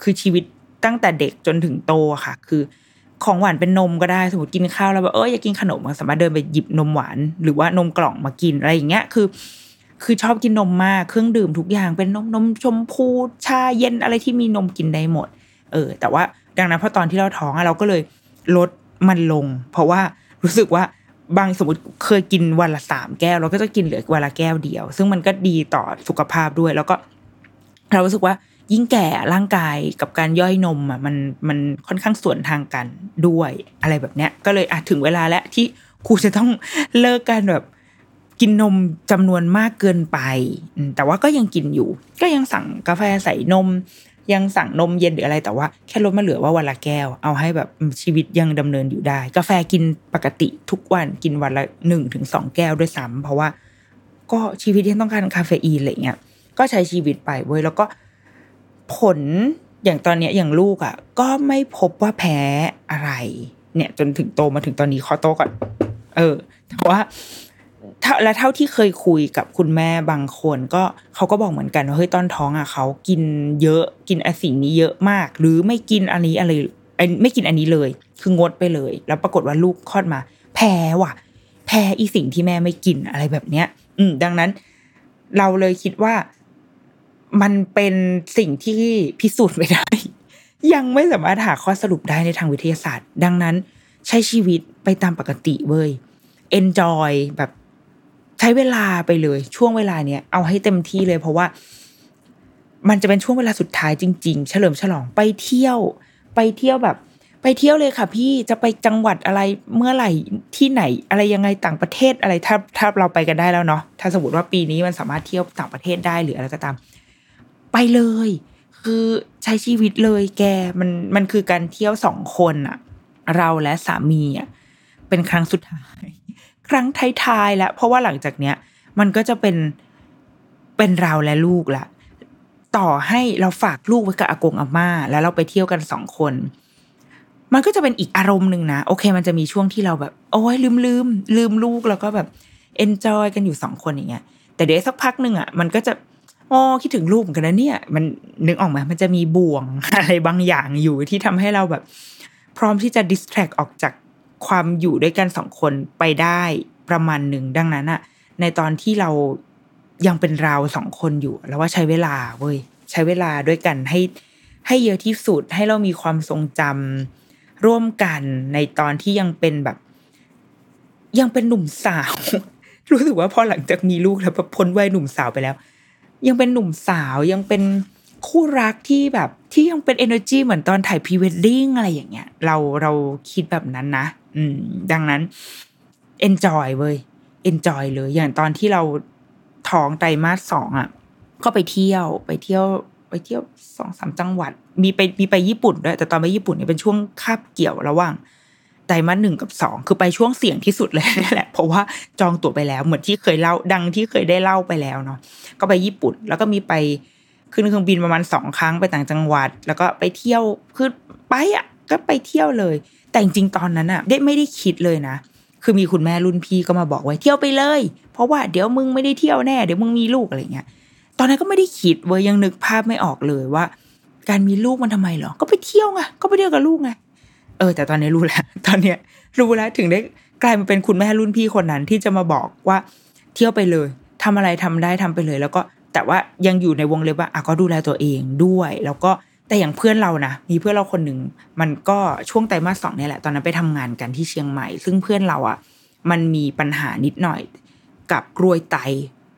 คือชีวิตตั้งแต่เด็กจนถึงโตค่ะ คือ ของหวานเป็นนมก็ได้สมมติกินข้าวแล้วแบบเอออยากกินขนมสามารถเดินไปหยิบนมหวาน หรือว่านมกล่องมากินอะไรอย่างเงี้ยคือ คือชอบกินนมมากเครื่องดื่มทุกอย่างเป็นนมนมชมพูชาเย็นอะไรที่มีนมกินได้หมด เออ แต่ว่าดังนั้นพอตอนที่เราท้องอะเราก็เลยลดมันลง เพราะว่ารู้สึกว่าบางสมมติเคยกินวันละสามแก้ว เราก็จะกินเหลือวันละแก้วเดียว ซึ่งมันก็ดีต่อสุขภาพด้วย แล้วก็เรารู้สึกว่า ยิ่งแก่ร่างกายกับการย่อยนมอะมันมันค่อนข้างส่วนทางกันด้วยอะไรแบบเนี้ย ก็เลยอะถึงเวลาแล้วที่ครูจะต้องเลิกการแบบกินนมจำนวนมากเกินไป แต่ว่าก็ยังกินอยู่ ก็ยังสั่งกาแฟใส่นม ยังสั่งนมเย็นหรืออะไรแต่ว่าแค่ลดมาเหลือว่าวันละแก้ว เอาให้แบบชีวิตยังดำเนินอยู่ได้ กาแฟกินปกติทุกวันกินวันละหนึ่งถึงสองแก้วด้วยซ้ำเพราะว่า ก็ชีวิตยังต้องการคาเฟอีนอะไรเงี้ยก็ใช้ชีวิตไปเว้ยแล้วก็ ผลอย่างตอนนี้อย่างลูกอะ ก็ไม่พบว่าแพ้อะไร เนี่ย จนถึงโตมาถึงตอนนี้ขอโตก่อน เออแต่ว่าและเท่าที่เคยคุยกับคุณแม่บางคนก็เขาก็บอกเหมือนกันว่าเฮ้ยตอนท้องอะเขากินเยอะกินอสิ่งนี้เยอะมาก หรือไม่กินอันนี้อะไรไม่กินอันนี้เลย คืองดไปเลย แล้วปรากฏว่าลูกคลอดมา แพ้ว่ะ แพ้อีสิ่งที่แม่ไม่กินอะไรแบบเนี้ย อืมดังนั้น เราเลยคิดว่า มันเป็นสิ่งที่พิสูจน์ไม่ได้ ยังไม่สามารถหาข้อสรุปได้ในทางวิทยาศาสตร์ ดังนั้นใช้ชีวิตไปตามปกติเว้ย enjoy แบบใช้เวลาไปเลย ช่วงเวลาเนี้ยเอาให้เต็มที่เลยเพราะว่า มันจะเป็นช่วงเวลาสุดท้ายจริง ๆ เฉลิมฉลองไปเที่ยว ไปเที่ยวแบบ ไปเที่ยวเลยค่ะ พี่จะไปจังหวัดอะไรเมื่อไหร่ที่ไหน อะไรยังไงต่างประเทศอะไรถ้าถ้าเราไปกันได้แล้วเนาะถ้าสมมติว่าปีนี้มันสามารถเที่ยวต่างประเทศได้หรืออะไรก็ตาม ไปเลย คือใช้ชีวิตเลยแกมันมันคือการเที่ยวสองคนอะเราและสามีอะเป็นครั้งสุดท้าย ครั้งท้ายๆแล้วเพราะว่าหลังจากเนี้ย มันก็จะเป็นเป็นเราและลูกละต่อให้เราฝากลูกไว้กับอากงอาม่า แล้วเราไปเที่ยวกันสองคน มันก็จะเป็นอีกอารมณ์หนึ่งนะ โอเค มันจะมีช่วงที่เราแบบ โอ้ยลืมลืมลืมลูกแล้วก็แบบเอนจอยกันอยู่สองคนอย่างเงี้ยแต่เดี๋ยวสักพักหนึ่งอะมันก็จะ อ๋อคิดถึงลูกเหมือนกันนะเนี่ย มันนึกออกไหมมันจะมีบ่วงอะไรบางอย่างอยู่ที่ทำให้เราแบบ พร้อมที่จะดิสแทรกออกจากความอยู่ด้วยกันสองคนไปได้ประมาณหนึ่งดังนั้นอะในตอนที่เรายังเป็นเราสองคนอยู่ แล้วว่าใช้เวลาเว้ยใช้เวลาด้วยกันให้ให้เยอะที่สุดให้เรามีความทรงจำร่วมกันในตอนที่ยังเป็นแบบ ยังเป็นหนุ่มสาว รู้สึกว่าพอหลังจากมีลูกแล้วพ้นวัยหนุ่มสาวไปแล้ว ยังเป็นหนุ่มสาวยังเป็นคู่รักที่แบบที่ยังเป็น energy เหมือนตอนถ่ายพรีเวดดิ้งอะไรอย่างเงี้ย เราเราคิดแบบนั้นนะ อืม ดังนั้น enjoy เว้ย enjoy เลยอย่างตอนที่เราท้องไตรมาสสองอะ ก็ไปเที่ยวไปเที่ยวไปเที่ยวสองสามจังหวัด มีไปมีไปญี่ปุ่นด้วย แต่ตอนไปญี่ปุ่นเนี่ยเป็นช่วงคาบเกี่ยวระหว่าง ไตรมาสหนึ่งกับสองคือไปช่วงเสี่ยงที่สุดเลยนี่แหละ เพราะว่าจองตั๋วไปแล้วเหมือนที่เคยเล่าดังที่เคยได้เล่าไปแล้วเนาะก็ไปญี่ปุ่น แล้วก็มีไปขึ้นเครื่องบินประมาณสองครั้งไปต่างจังหวัด แล้วก็ไปเที่ยวคือไปอะก็ไปเที่ยวเลย แต่จริงตอนนั้นอะได้ไม่ได้คิดเลยนะคือมีคุณแม่รุ่นพี่ก็มาบอกไว้เที่ยวไปเลย เพราะว่าเดี๋ยวมึงไม่ได้เที่ยวแน่เดี๋ยวมึงมีลูกอะไรเงี้ยตอนนั้นก็ไม่ได้คิดเว้ยยังนึกภาพไม่ออกเลยว่า การมีลูกมันทำไมหรอก็ไปเที่ยวไงก็ไปเที่ยวกับลูกไง เออ แต่ตอนนี้รู้แล้ว ตอนเนี้ย รู้แล้วถึงได้กลายมาเป็นคุณแม่รุ่นพี่คนนั้นที่จะมาบอกว่าเที่ยวไปเลยทำอะไรทำได้ทำไปเลย แล้วก็แต่ว่ายังอยู่ในวงเล็บว่าอะก็ดูแลตัวเองด้วย แล้วก็แต่อย่างเพื่อนเรานะมีเพื่อนเราคนหนึ่งมันก็ช่วงไตรมาสสองนี่แหละ ตอนนั้นไปทำงานกันที่เชียงใหม่ ซึ่งเพื่อนเราอะ มันมีปัญหานิดหน่อย กับกรวยไต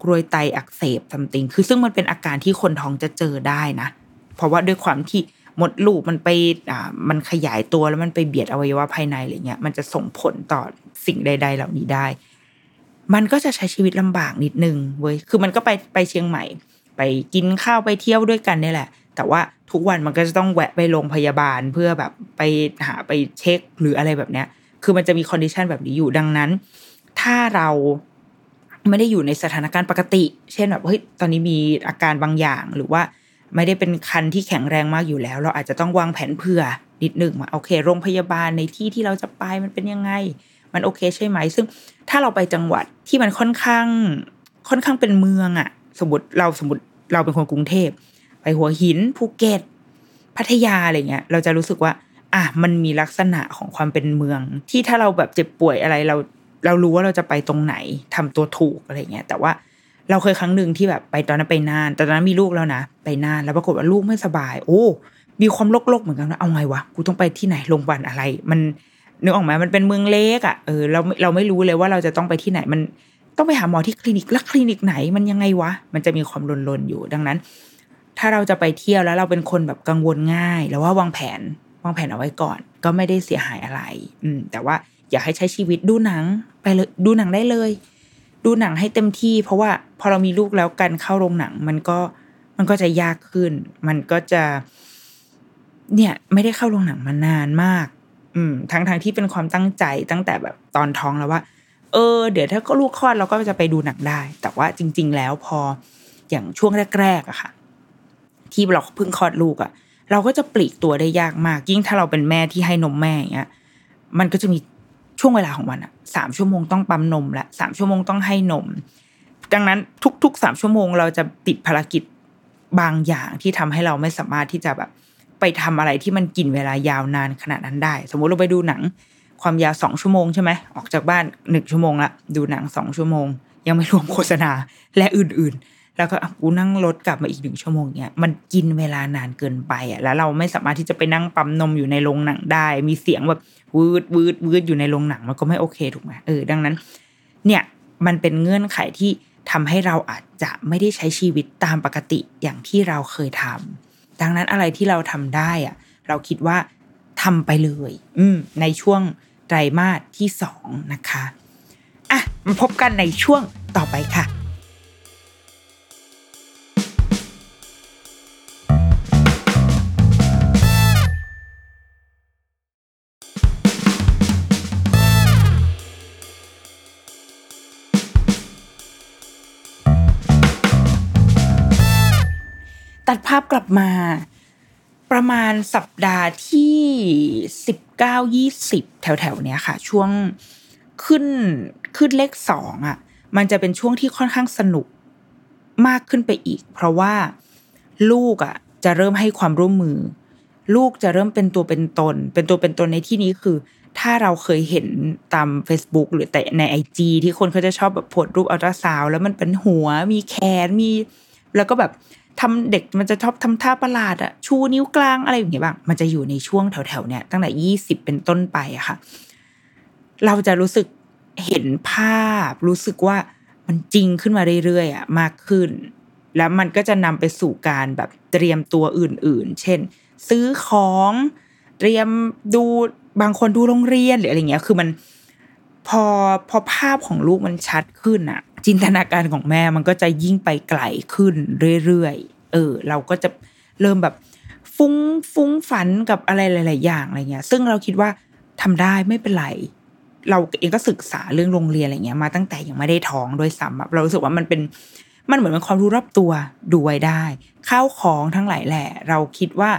กรวยไตอักเสบซัมติงคือซึ่งมันเป็นอาการที่คนท้องจะเจอได้นะ เพราะว่าด้วยความที่ มดลูกมันไปอ่ามันขยายตัวแล้วมันไปเบียดอวัยวะภายในอะไรเงี้ยมันจะส่งผลต่อสิ่งใด ๆ เหล่านี้ได้ มันก็จะใช้ชีวิตลำบากนิดนึงเว้ยคือมันก็ไปไปเชียงใหม่ ไปกินข้าวไปเที่ยวด้วยกันนี่แหละ แต่ว่าทุกวันมันก็จะต้องแวะไปโรงพยาบาลเพื่อแบบไปหาไปเช็คหรืออะไรแบบเนี้ย คือมันจะมี condition แบบนี้อยู่ดังนั้น ถ้าเราไม่ได้อยู่ในสถานการณ์ปกติ เช่นแบบเฮ้ยตอนนี้มีอาการบางอย่างหรือว่า ไม่ได้เป็นครรภ์ที่แข็งแรงมากอยู่แล้ว เราอาจจะต้องวางแผนเผื่อนิดหนึ่งว่าโอเค โรงพยาบาลในที่ที่เราจะไปมันเป็นยังไง มันโอเคใช่ไหม ซึ่งถ้าเราไปจังหวัดที่มันค่อนข้างค่อนข้างเป็นเมืองอะสมมติเราสมมติเราเป็นคนกรุงเทพ ไปหัวหินภูเก็ต พัทยาอะไรเงี้ย เราจะรู้สึกว่า อะมันมีลักษณะของความเป็นเมือง ที่ถ้าเราแบบเจ็บป่วยอะไรเราเรารู้ว่าเราจะไปตรงไหนทำตัวถูกอะไรเงี้ยแต่ว่า เราเคยครั้งหนึ่งที่แบบไปตอนนั้นไปนานแต่ตอนนั้นมีลูกแล้วนะไปนานแล้วปรากฏว่าลูกไม่สบาย โอ้มีความโลกๆเหมือนกันเอาไงวะกูต้องไปที่ไหนโรงพยาบาลอะไร มันนึกออกไหมมันเป็นเมืองเล็กอะเออเราเราไม่รู้เลยว่าเราจะต้องไปที่ไหน มันต้องไปหาหมอที่คลินิกแล้วคลินิกไหนมันยังไงวะมันจะมีความลนๆอยู่ดังนั้น ถ้าเราจะไปเที่ยวแล้วเราเป็นคนแบบกังวลง่ายแล้วว่าวางแผนวางแผนเอาไว้ก่อน ก็ไม่ได้เสียหายอะไร อืม แต่ว่าอยากให้ใช้ชีวิตดูหนัง ไปเลยดูหนังได้เลย ดูหนังให้เต็มที่ เพราะว่า พอเรามีลูกแล้วการเข้าโรงหนัง มันก็มันก็จะยากขึ้น มันก็จะ เนี่ย ไม่ได้เข้าโรงหนังมานานมาก อืมทั้งทางที่เป็นความตั้งใจตั้งแต่แบบตอนท้องแล้วว่า เออ เดี๋ยวถ้าก็ลูกคลอดเราก็จะไปดูหนังได้ แต่ว่าจริง ๆ แล้วพออย่างช่วงแรกๆอะค่ะ ที่เราเพิ่งคลอดลูกอะเราก็จะปลีกตัวได้ยากมาก ยิ่งถ้าเราเป็นแม่ที่ให้นมแม่อย่างเงี้ย มันก็จะมีช่วงเวลาของมันอะสามชั่วโมงต้องปั๊มนมละสามชั่วโมงต้องให้นม ดังนั้นทุกๆสามชั่วโมง เราจะติดภารกิจบางอย่างที่ทำให้เราไม่สามารถที่จะแบบไปทำอะไรที่มันกินเวลายาวนานขนาดนั้นได้ สมมุติเราไปดูหนังความยาวสองชั่วโมงใช่ไหมออกจากบ้านหนึ่งชั่วโมงละดูหนังสองชั่วโมง ยังไม่รวมโฆษณาและอื่นๆ แล้วก็กูนั่งรถกลับมาอีกหนึ่งชั่วโมงเนี่ยมันกินเวลานานเกินไปอะแล้วเราไม่สามารถที่จะไปนั่งปั๊มนมอยู่ในโรงหนังได้ มีเสียงแบบวืดวืดวืดอยู่ในโรงหนังมันก็ไม่โอเคถูกไหมเออดังนั้น เนี่ยมันเป็นเงื่อนไขที่ ทำให้เราอาจจะไม่ได้ใช้ชีวิตตามปกติอย่างที่เราเคยทำดังนั้นอะไรที่เราทำได้อะเราคิดว่าทำไปเลย อืมในช่วงไตรมาสที่สองนะคะอะมาพบกันในช่วงต่อไปค่ะ ตัดภาพกลับมา ประมาณสัปดาห์ที่สิบเก้ายี่สิบแถวๆเนี้ยค่ะ ช่วงขึ้นขึ้นเลขสองอะ มันจะเป็นช่วงที่ค่อนข้างสนุกมากขึ้นไปอีก เพราะว่าลูกอะ จะเริ่มให้ความร่วมมือ ลูกจะเริ่มเป็นตัวเป็นตน เป็นตัวเป็นตนในที่นี้คือ ถ้าเราเคยเห็นตาม Facebook หรือแต่ในไอจที่คนเขาจะชอบแบบโพสรูปอัลตราซาวแล้วมันเป็นหัวมีแขนมี แล้วก็แบบทำเด็กมันจะชอบทำท่าประหลาดอะชูนิ้วกลางอะไรอย่างเงี้ยบ้างมันจะอยู่ในช่วงแถวๆเนี้ยตั้งแต่ยี่สิบเป็นต้นไปอะค่ะ เราจะรู้สึกเห็นภาพ รู้สึกว่ามันจริงขึ้นมาเรื่อยๆอะมากขึ้น แล้วมันก็จะนำไปสู่การแบบเตรียมตัวอื่นๆ เช่น ซื้อของเตรียมดูบางคนดูโรงเรียนหรืออะไรเงี้ย คือมันพอพอภาพของลูกมันชัดขึ้นอะ จินตนาการของแม่มันก็จะยิ่งไปไกลขึ้นเรื่อยๆ เออ เราก็จะเริ่มแบบฟุ้งฟุ้งฝันกับอะไรหลาย ๆ อย่างอะไรเงี้ย ซึ่งเราคิดว่าทำได้ไม่เป็นไร เราเองก็ศึกษาเรื่องโรงเรียนอะไรเงี้ยมาตั้งแต่ยังไม่ได้ท้องด้วยซ้ำเรารู้สึกว่ามันเป็นมันเหมือนเป็นความรู้รอบตัวดูไว้ได้ ข้าวของทั้งหลายแหละ เราคิดว่า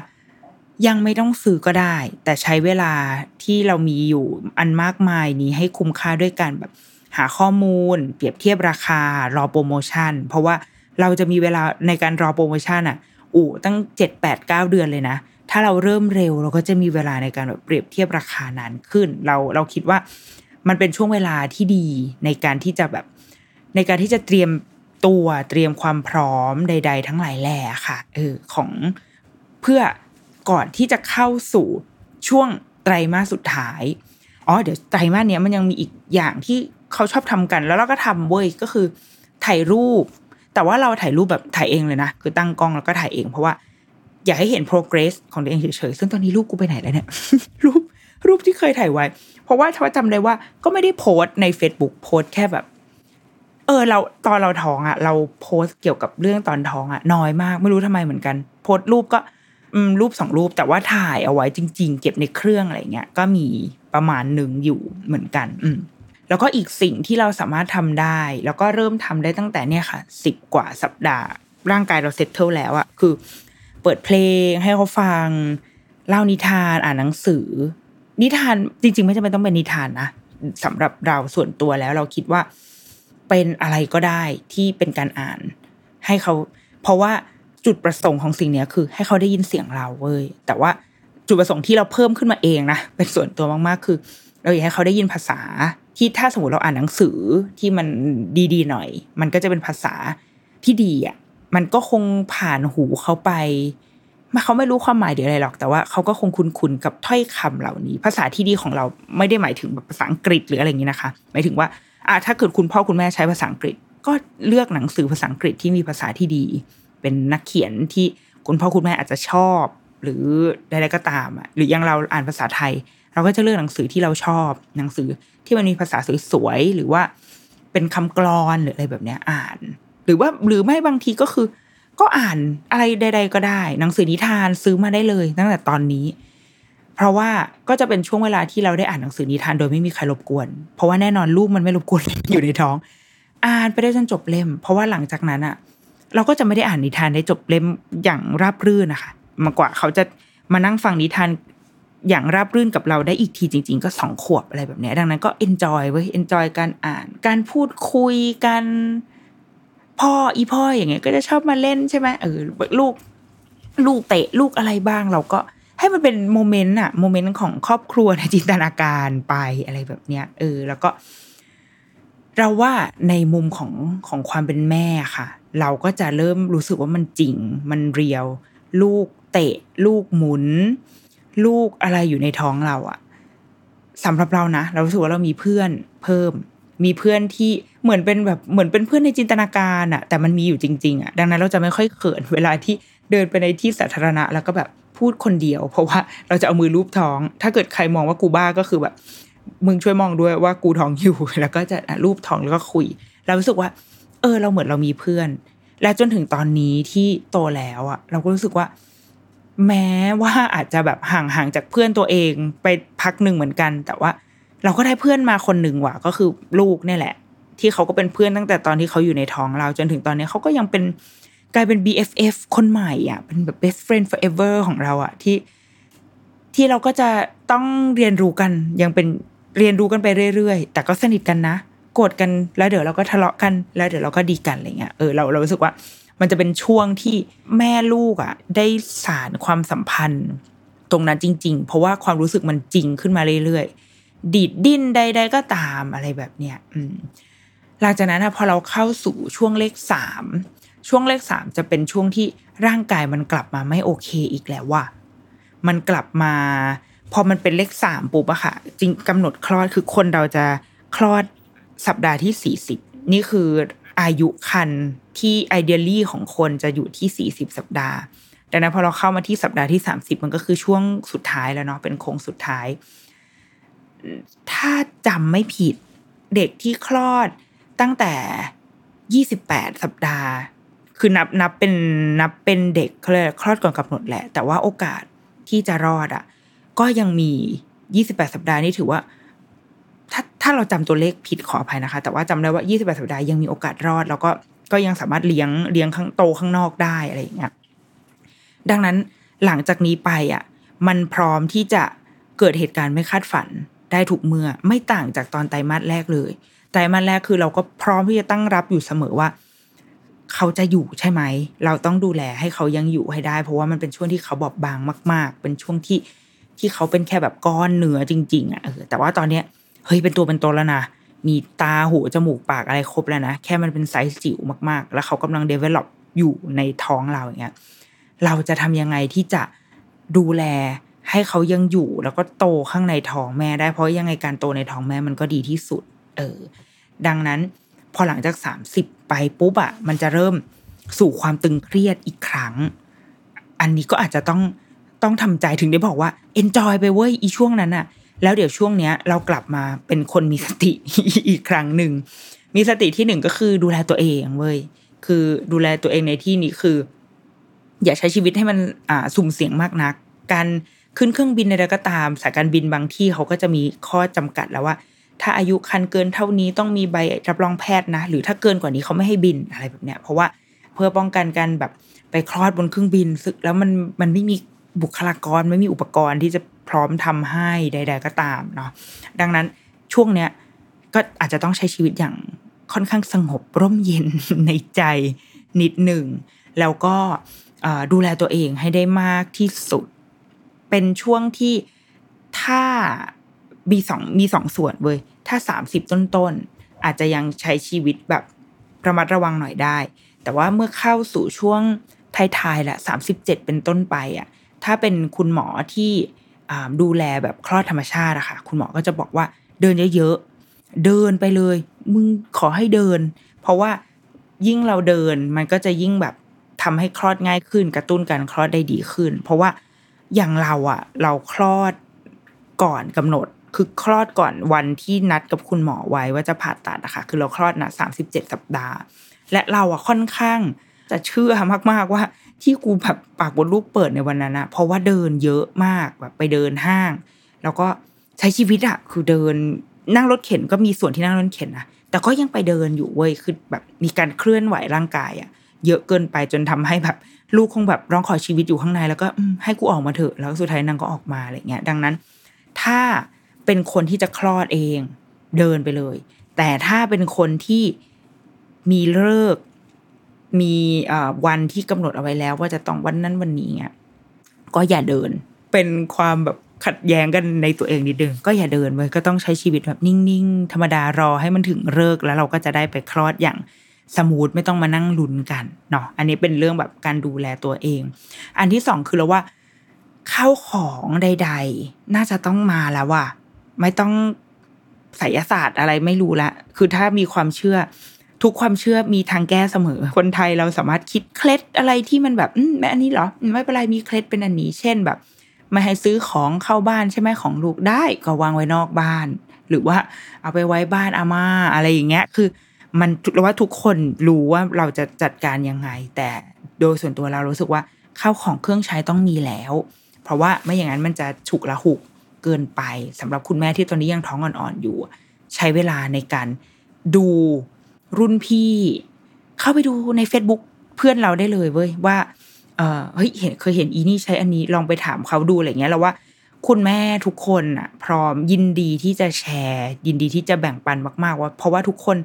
ยังไม่ต้องซื้อก็ได้ แต่ใช้เวลาที่เรามีอยู่อันมากมายนี้ให้คุ้มค่าด้วยการแบบ หาข้อมูล เปรียบเทียบราคารอโปรโมชั่น เพราะว่าเราจะมีเวลาในการรอโปรโมชั่นอะอู่ตั้งเจ็ดแปดเก้าเดือนเลยนะ ถ้าเราเริ่มเร็วเราก็จะมีเวลาในการแบบเปรียบเทียบราคานานขึ้น เราเราคิดว่ามันเป็นช่วงเวลาที่ดีในการที่จะแบบในการที่จะเตรียมตัวเตรียมความพร้อมใด ๆ ทั้งหลายแหล่ค่ะเออของเพื่อก่อนที่จะเข้าสู่ช่วงไตรมาสสุดท้าย อ๋อ เดี๋ยวไตรมาสเนี้ยมันยังมีอีกอย่างที่ เขาชอบทำกัน แล้วเราก็ทำเว้ยก็คือถ่ายรูป แต่ว่าเราถ่ายรูปแบบถ่ายเองเลยนะคือตั้งกล้องแล้วก็ถ่ายเอง เพราะว่า อยากให้เห็น progress ของตัวเองเฉยๆซึ่งตอนนี้รูปกูไปไหนแล้วเนี่ยรูปรูปที่เคยถ่ายไว้ เพราะว่าชาจำได้ว่าก็ไม่ได้โพสใน Facebook โพสแค่แบบ เออ เราตอนเราท้องอะ เราโพสเกี่ยวกับเรื่องตอนท้องอะ น้อยมากไม่รู้ทำไมเหมือนกัน โพสรูปก็รูปสองรูปแต่ว่าถ่ายเอาไว้จริง ๆ เก็บในเครื่องอะไรเงี้ยก็มีประมาณหนึ่งอยู่เหมือนกัน อืม แล้วก็อีกสิ่งที่เราสามารถทำได้ แล้วก็เริ่มทำได้ตั้งแต่เนี่ยค่ะสิบกว่าสัปดาห์ ร่างกายเรา settle แล้วอะคือ เปิดเพลงให้เขาฟังเล่านิทานอ่านหนังสือ นิทานจริง ๆ ไม่จำเป็นต้องเป็นนิทานนะสำหรับเราส่วนตัวแล้วเราคิดว่าเป็นอะไรก็ได้ที่เป็นการอ่าน ให้เขา เพราะว่าจุดประสงค์ของสิ่งนี้คือ ให้เขาได้ยินเสียงเราเว้ยแต่ว่าจุดประสงค์ที่เราเพิ่มขึ้นมาเองนะเป็นส่วนตัวมากๆ คือ เราอยากให้เขาได้ยินภาษา ที่ถ้าสมมติเราอ่านหนังสือที่มันดีๆหน่อย มันก็จะเป็นภาษาที่ดีอะมันก็คงผ่านหูเขาไปมาเขาไม่รู้ความหมายเดี๋ยวอะไรหรอกแต่ว่าเขาก็คงคุ้นๆกับถ้อยคำเหล่านี้ ภาษาที่ดีของเราไม่ได้หมายถึงแบบภาษาอังกฤษหรืออะไรอย่างนี้นะคะหมายถึงว่าอ่าถ้าเกิดคุณพ่อคุณแม่ใช้ภาษาอังกฤษ ก็เลือกหนังสือภาษาอังกฤษที่มีภาษาที่ดี เป็นนักเขียนที่คุณพ่อคุณแม่อาจจะชอบ หรือใดๆก็ตามอะหรือยังเราอ่านภาษาไทย เราก็จะเลือกหนังสือที่เราชอบ หนังสือ ที่มันมีภาษาสวยๆหรือว่า เป็นคำกรอนหรืออะไรแบบเนี้ยอ่าน หรือว่าหรือไม่บางทีก็คือ ก็อ่านอะไรใด ๆ ก็ได้ หนังสือนิทานซื้อมาได้เลยตั้งแต่ตอนนี้ เพราะว่าก็จะเป็นช่วงเวลาที่เราได้อ่านหนังสือนิทานโดยไม่มีใครรบกวน เพราะว่าแน่นอนลูกมันไม่รบกวนอยู่ในท้อง อ่านไปได้จนจบเล่ม เพราะว่าหลังจากนั้นอะเราก็จะไม่ได้อ่านนิทานได้จบเล่มอย่างราบรื่นนะคะมากกว่าเขาจะมานั่งฟังนิทาน อย่างราบรื่นกับเราได้อีกทีจริง ๆ ก็สองขวบอะไรแบบนี้ดังนั้นก็ enjoy เว้ย enjoy การอ่าน การพูดคุยกันพ่ออีพ่ออย่างเงี้ยก็จะชอบมาเล่นใช่ไหมเออลูก ลูกเตะลูกอะไรบ้างเราก็ให้มันเป็นโมเมนต์อะโมเมนต์ของครอบครัวในจินตนาการไปอะไรแบบเนี้ยเออ แล้วก็ เราว่าในมุมของของความเป็นแม่ค่ะ เราก็จะเริ่มรู้สึกว่ามันจริง มันเรียว ลูกเตะ ลูกหมุน ลูกอะไรอยู่ในท้องเราอะสำหรับเรานะ เรารู้สึกว่าเรามีเพื่อนเพิ่ม มีเพื่อนที่เหมือนเป็นแบบเหมือนเป็นเพื่อนในจินตนาการอะแต่มันมีอยู่จริงๆอะดังนั้นเราจะไม่ค่อยเขินเวลาที่เดินไปในที่สาธารณะ แล้วก็แบบพูดคนเดียว เพราะว่าเราจะเอามือรูปท้อง ถ้าเกิดใครมองว่ากูบ้าก็คือแบบ มึงช่วยมองด้วยว่ากูท้องอยู่ แล้วก็จะรูปท้องแล้วก็คุย เรารู้สึกว่า เออ เราเหมือนเรามีเพื่อน และจนถึงตอนนี้ที่โตแล้วอะเราก็รู้สึกว่า แม้ว่าอาจจะแบบห่างห่างจากเพื่อนตัวเองไปพักหนึ่งเหมือนกัน แต่ว่าเราก็ได้เพื่อนมาคนหนึ่งว่ะก็คือลูกเนี่ยแหละ ที่เขาก็เป็นเพื่อนตั้งแต่ตอนที่เขาอยู่ในท้องเราจนถึงตอนนี้เขาก็ยังเป็นกลายเป็น BFF คนใหม่อะเป็นแบบ best friend forever ของเราอะที่ที่เราก็จะต้องเรียนรู้กันยังเป็นเรียนรู้กันไปเรื่อยๆ แต่ก็สนิทกันนะ โกรธกันแล้วเดี๋ยวเราก็ทะเลาะกันแล้วเดี๋ยวเราก็ดีกันอะไรเงี้ยเออเราเรารู้สึกว่า มันจะเป็นช่วงที่แม่ลูกอะ ได้สารความสัมพันธ์ ตรงนั้นจริง ๆ เพราะว่าความรู้สึกมันจริงขึ้นมาเรื่อยๆ ดีดดิ้นใด ๆ ก็ตามอะไรแบบเนี้ยอืมหลังจากนั้นพอเราเข้าสู่ช่วงเลขสามช่วงเลขสามจะเป็นช่วงที่ร่างกายมันกลับมาไม่โอเคอีกแล้วว่ะมันกลับมา พอมันเป็นเลขสามปุ๊บอะค่ะจริงกำหนดคลอดคือคนเราจะคลอดสัปดาห์ที่สี่สิบนี่คืออายุคัน ที่ไอเดียลี่ของคนจะอยู่ที่สี่สิบสัปดาห์ดังนั้นพอเราเข้ามาที่สัปดาห์ที่สามสิบมันก็คือช่วงสุดท้ายแล้วเนาะเป็นโค้งสุดท้าย ถ้าจำไม่ผิดเด็กที่คลอดตั้งแต่ยี่สิบแปดสัปดาห์ คือนับนับเป็นนับเป็นเด็กเขาเลยคลอดก่อนกำหนดแหละ แต่ว่าโอกาสที่จะรอดอะ ก็ยังมียี่สิบแปดสัปดาห์นี่ถือว่า ถ้าถ้าเราจำตัวเลขผิดขออภัยนะคะ แต่ว่าจำได้ว่ายี่สิบแปดสัปดาห์ยังมีโอกาสรอด แล้วก็ ก็ยังสามารถเลี้ยงเลี้ยงข้างโตข้างนอกได้อะไรอย่างเงี้ยดังนั้นหลังจากนี้ไปอะมันพร้อมที่จะเกิดเหตุการณ์ไม่คาดฝันได้ถูกเมื่อไม่ต่างจากตอนไตรมาสแรกเลยไตรมาสแรกคือเราก็พร้อมที่จะตั้งรับอยู่เสมอว่า เขาจะอยู่ใช่ไหม เราต้องดูแลให้เขายังอยู่ให้ได้ เพราะว่ามันเป็นช่วงที่เขาบอบบางมาก ๆ เป็นช่วงที่ที่เขาเป็นแค่แบบก้อนเนื้อจริง ๆอะเออแต่ว่าตอนเนี้ยเฮ้ยเป็นตัวเป็นตนแล้วนะ มีตาหูจมูกปากอะไรครบแล้วนะ แค่มันเป็นไซส์จิ๋วมากๆ แล้วเขากำลัง develop อยู่ในท้องเราอย่างเงี้ยเราจะทำยังไงที่จะดูแลให้เขายังอยู่แล้วก็โตข้างในท้องแม่ได้เพราะยังไงการโตในท้องแม่มันก็ดีที่สุด เออ ดังนั้นพอหลังจากสามสิบไปปุ๊บอะมันจะเริ่มสู่ความตึงเครียดอีกครั้ง อันนี้ก็อาจจะต้องต้องทำใจถึงได้บอกว่า enjoy ไปเว้ยอีช่วงนั้นอะ แล้วเดี๋ยวช่วงเนี้ยเรากลับมาเป็นคนมีสติอีกครั้งหนึ่ง มีสติที่หนึ่งก็คือดูแลตัวเองเว้ยคือดูแลตัวเองในที่นี้คือ อย่าใช้ชีวิตให้มันอ่าสุ่มเสี่ยงมากนัก การขึ้นเครื่องบินใดๆก็ตามสายการบินบางที่เขาก็จะมีข้อจำกัดแล้วว่า ถ้าอายุคันเกินเท่านี้ต้องมีใบรับรองแพทย์นะ หรือถ้าเกินกว่านี้เขาไม่ให้บินอะไรแบบเนี้ย เพราะว่าเพื่อป้องกันการแบบไปคลอดบนเครื่องบินซึ่งแล้วมันมันไม่มีบุคลากรไม่มีอุปกรณ์ที่จะ พร้อมทำให้ใด ๆ ก็ตามเนาะดังนั้นช่วงเนี้ยก็อาจจะต้องใช้ชีวิตอย่างค่อนข้างสงบร่มเย็นในใจนิดหนึ่ง แล้วก็ดูแลตัวเองให้ได้มากที่สุด เป็นช่วงที่ถ้ามีสองมีสองส่วนเว้ยถ้าสามสิบต้นๆอาจจะยังใช้ชีวิตแบบระมัดระวังหน่อยได้ แต่ว่าเมื่อเข้าสู่ช่วงท้ายๆละสามสิบเจ็ดเป็นต้นไปอะถ้าเป็นคุณหมอที่ ดูแลแบบคลอดธรรมชาติอะค่ะ คุณหมอก็จะบอกว่าเดินเยอะๆ เดินไปเลย มึงขอให้เดิน เพราะว่ายิ่งเราเดินมันก็จะยิ่งแบบทำให้คลอดง่ายขึ้น กระตุ้นการคลอดได้ดีขึ้น เพราะว่าอย่างเราอะเราคลอดก่อนกำหนด คือคลอดก่อนวันที่นัดกับคุณหมอไว้ว่าจะผ่าตัดนะคะคือเราคลอดนะสามสิบเจ็ดสัปดาห์ และเราอะค่อนข้างจะเชื่อมากๆว่า ที่กูแบบปากบนลูกเปิดในวันนั้นนะเพราะว่าเดินเยอะมากแบบไปเดินห้าง แล้วก็ใช้ชีวิตอะคือเดินนั่งรถเข็นก็มีส่วนที่นั่งรถเข็นนะแต่ก็ยังไปเดินอยู่เว้ยคือแบบมีการเคลื่อนไหวร่างกายอะเยอะเกินไปจนทำให้แบบ ลูกคงแบบร้องขอชีวิตอยู่ข้างในแล้วก็ให้กูออกมาเถอะแล้วสุดท้ายนางก็ออกมาอะไรเงี้ย ดังนั้น ถ้าเป็นคนที่จะคลอดเองเดินไปเลย แต่ถ้าเป็นคนที่มีเลิก มีวันที่กำหนดเอาไว้แล้ว ว่าจะต้องวันนั้นวันนี้เงก็อย่าเดิน เป็นความแบบขัดแย้งกันในตัวเองนิดนึงก็อย่าเดินไว้ยก็ต้องใช้ชีวิตแบบนิ่งๆ ธรรมดารอให้มันถึงเลิกแล้วเราก็จะได้ไปคลอดอย่างsmooth ไม่ต้องมานั่งลุ้นกันเนาะอันนี้เป็นเรื่องแบบการดูแลตัวเอง อันที่สองคือเราว่าข้าวของใด ๆ น่าจะต้องมาแล้วว่ะไม่ต้องไสยศาสตร์อะไรไม่รู้ละ คือถ้ามีความเชื่อ ทุกความเชื่อมีทางแก้เสมอ คนไทยเราสามารถคิดเคล็ดอะไรที่มันแบบอืมแม่อันนี้เหรอไม่เป็นไรมีเคล็ดเป็นอันนี้ เช่นแบบไม่ให้ซื้อของเข้าบ้านใช่ไหมของลูกได้ก็วางไว้นอกบ้าน หรือว่าเอาไปไว้บ้านอาม่าอะไรอย่างเงี้ย คือ มันเราว่าทุกคนรู้ว่าเราจะจัดการยังไง แต่โดยส่วนตัวเรารู้สึกว่าข้าวของเครื่องใช้ต้องมีแล้ว เพราะว่าไม่อย่างนั้นมันจะฉุกละหุกเกินไปสำหรับคุณแม่ที่ตอนนี้ยังท้องอ่อนๆอยู่ ใช้เวลาในการดู รุ่นพี่ เข้าไปดูใน Facebook เพื่อนเราได้เลยเว้ยว่าเออเฮ้ยเห็นเคยเห็นอีนี่ใช้อันนี้ลองไปถามเขาดูอะไรเงี้ยแล้วว่าคุณแม่ทุกคนอะ พร้อมยินดีที่จะแชร์ ยินดีที่จะแบ่งปันมาก ๆ ว่า เพราะว่าทุกคน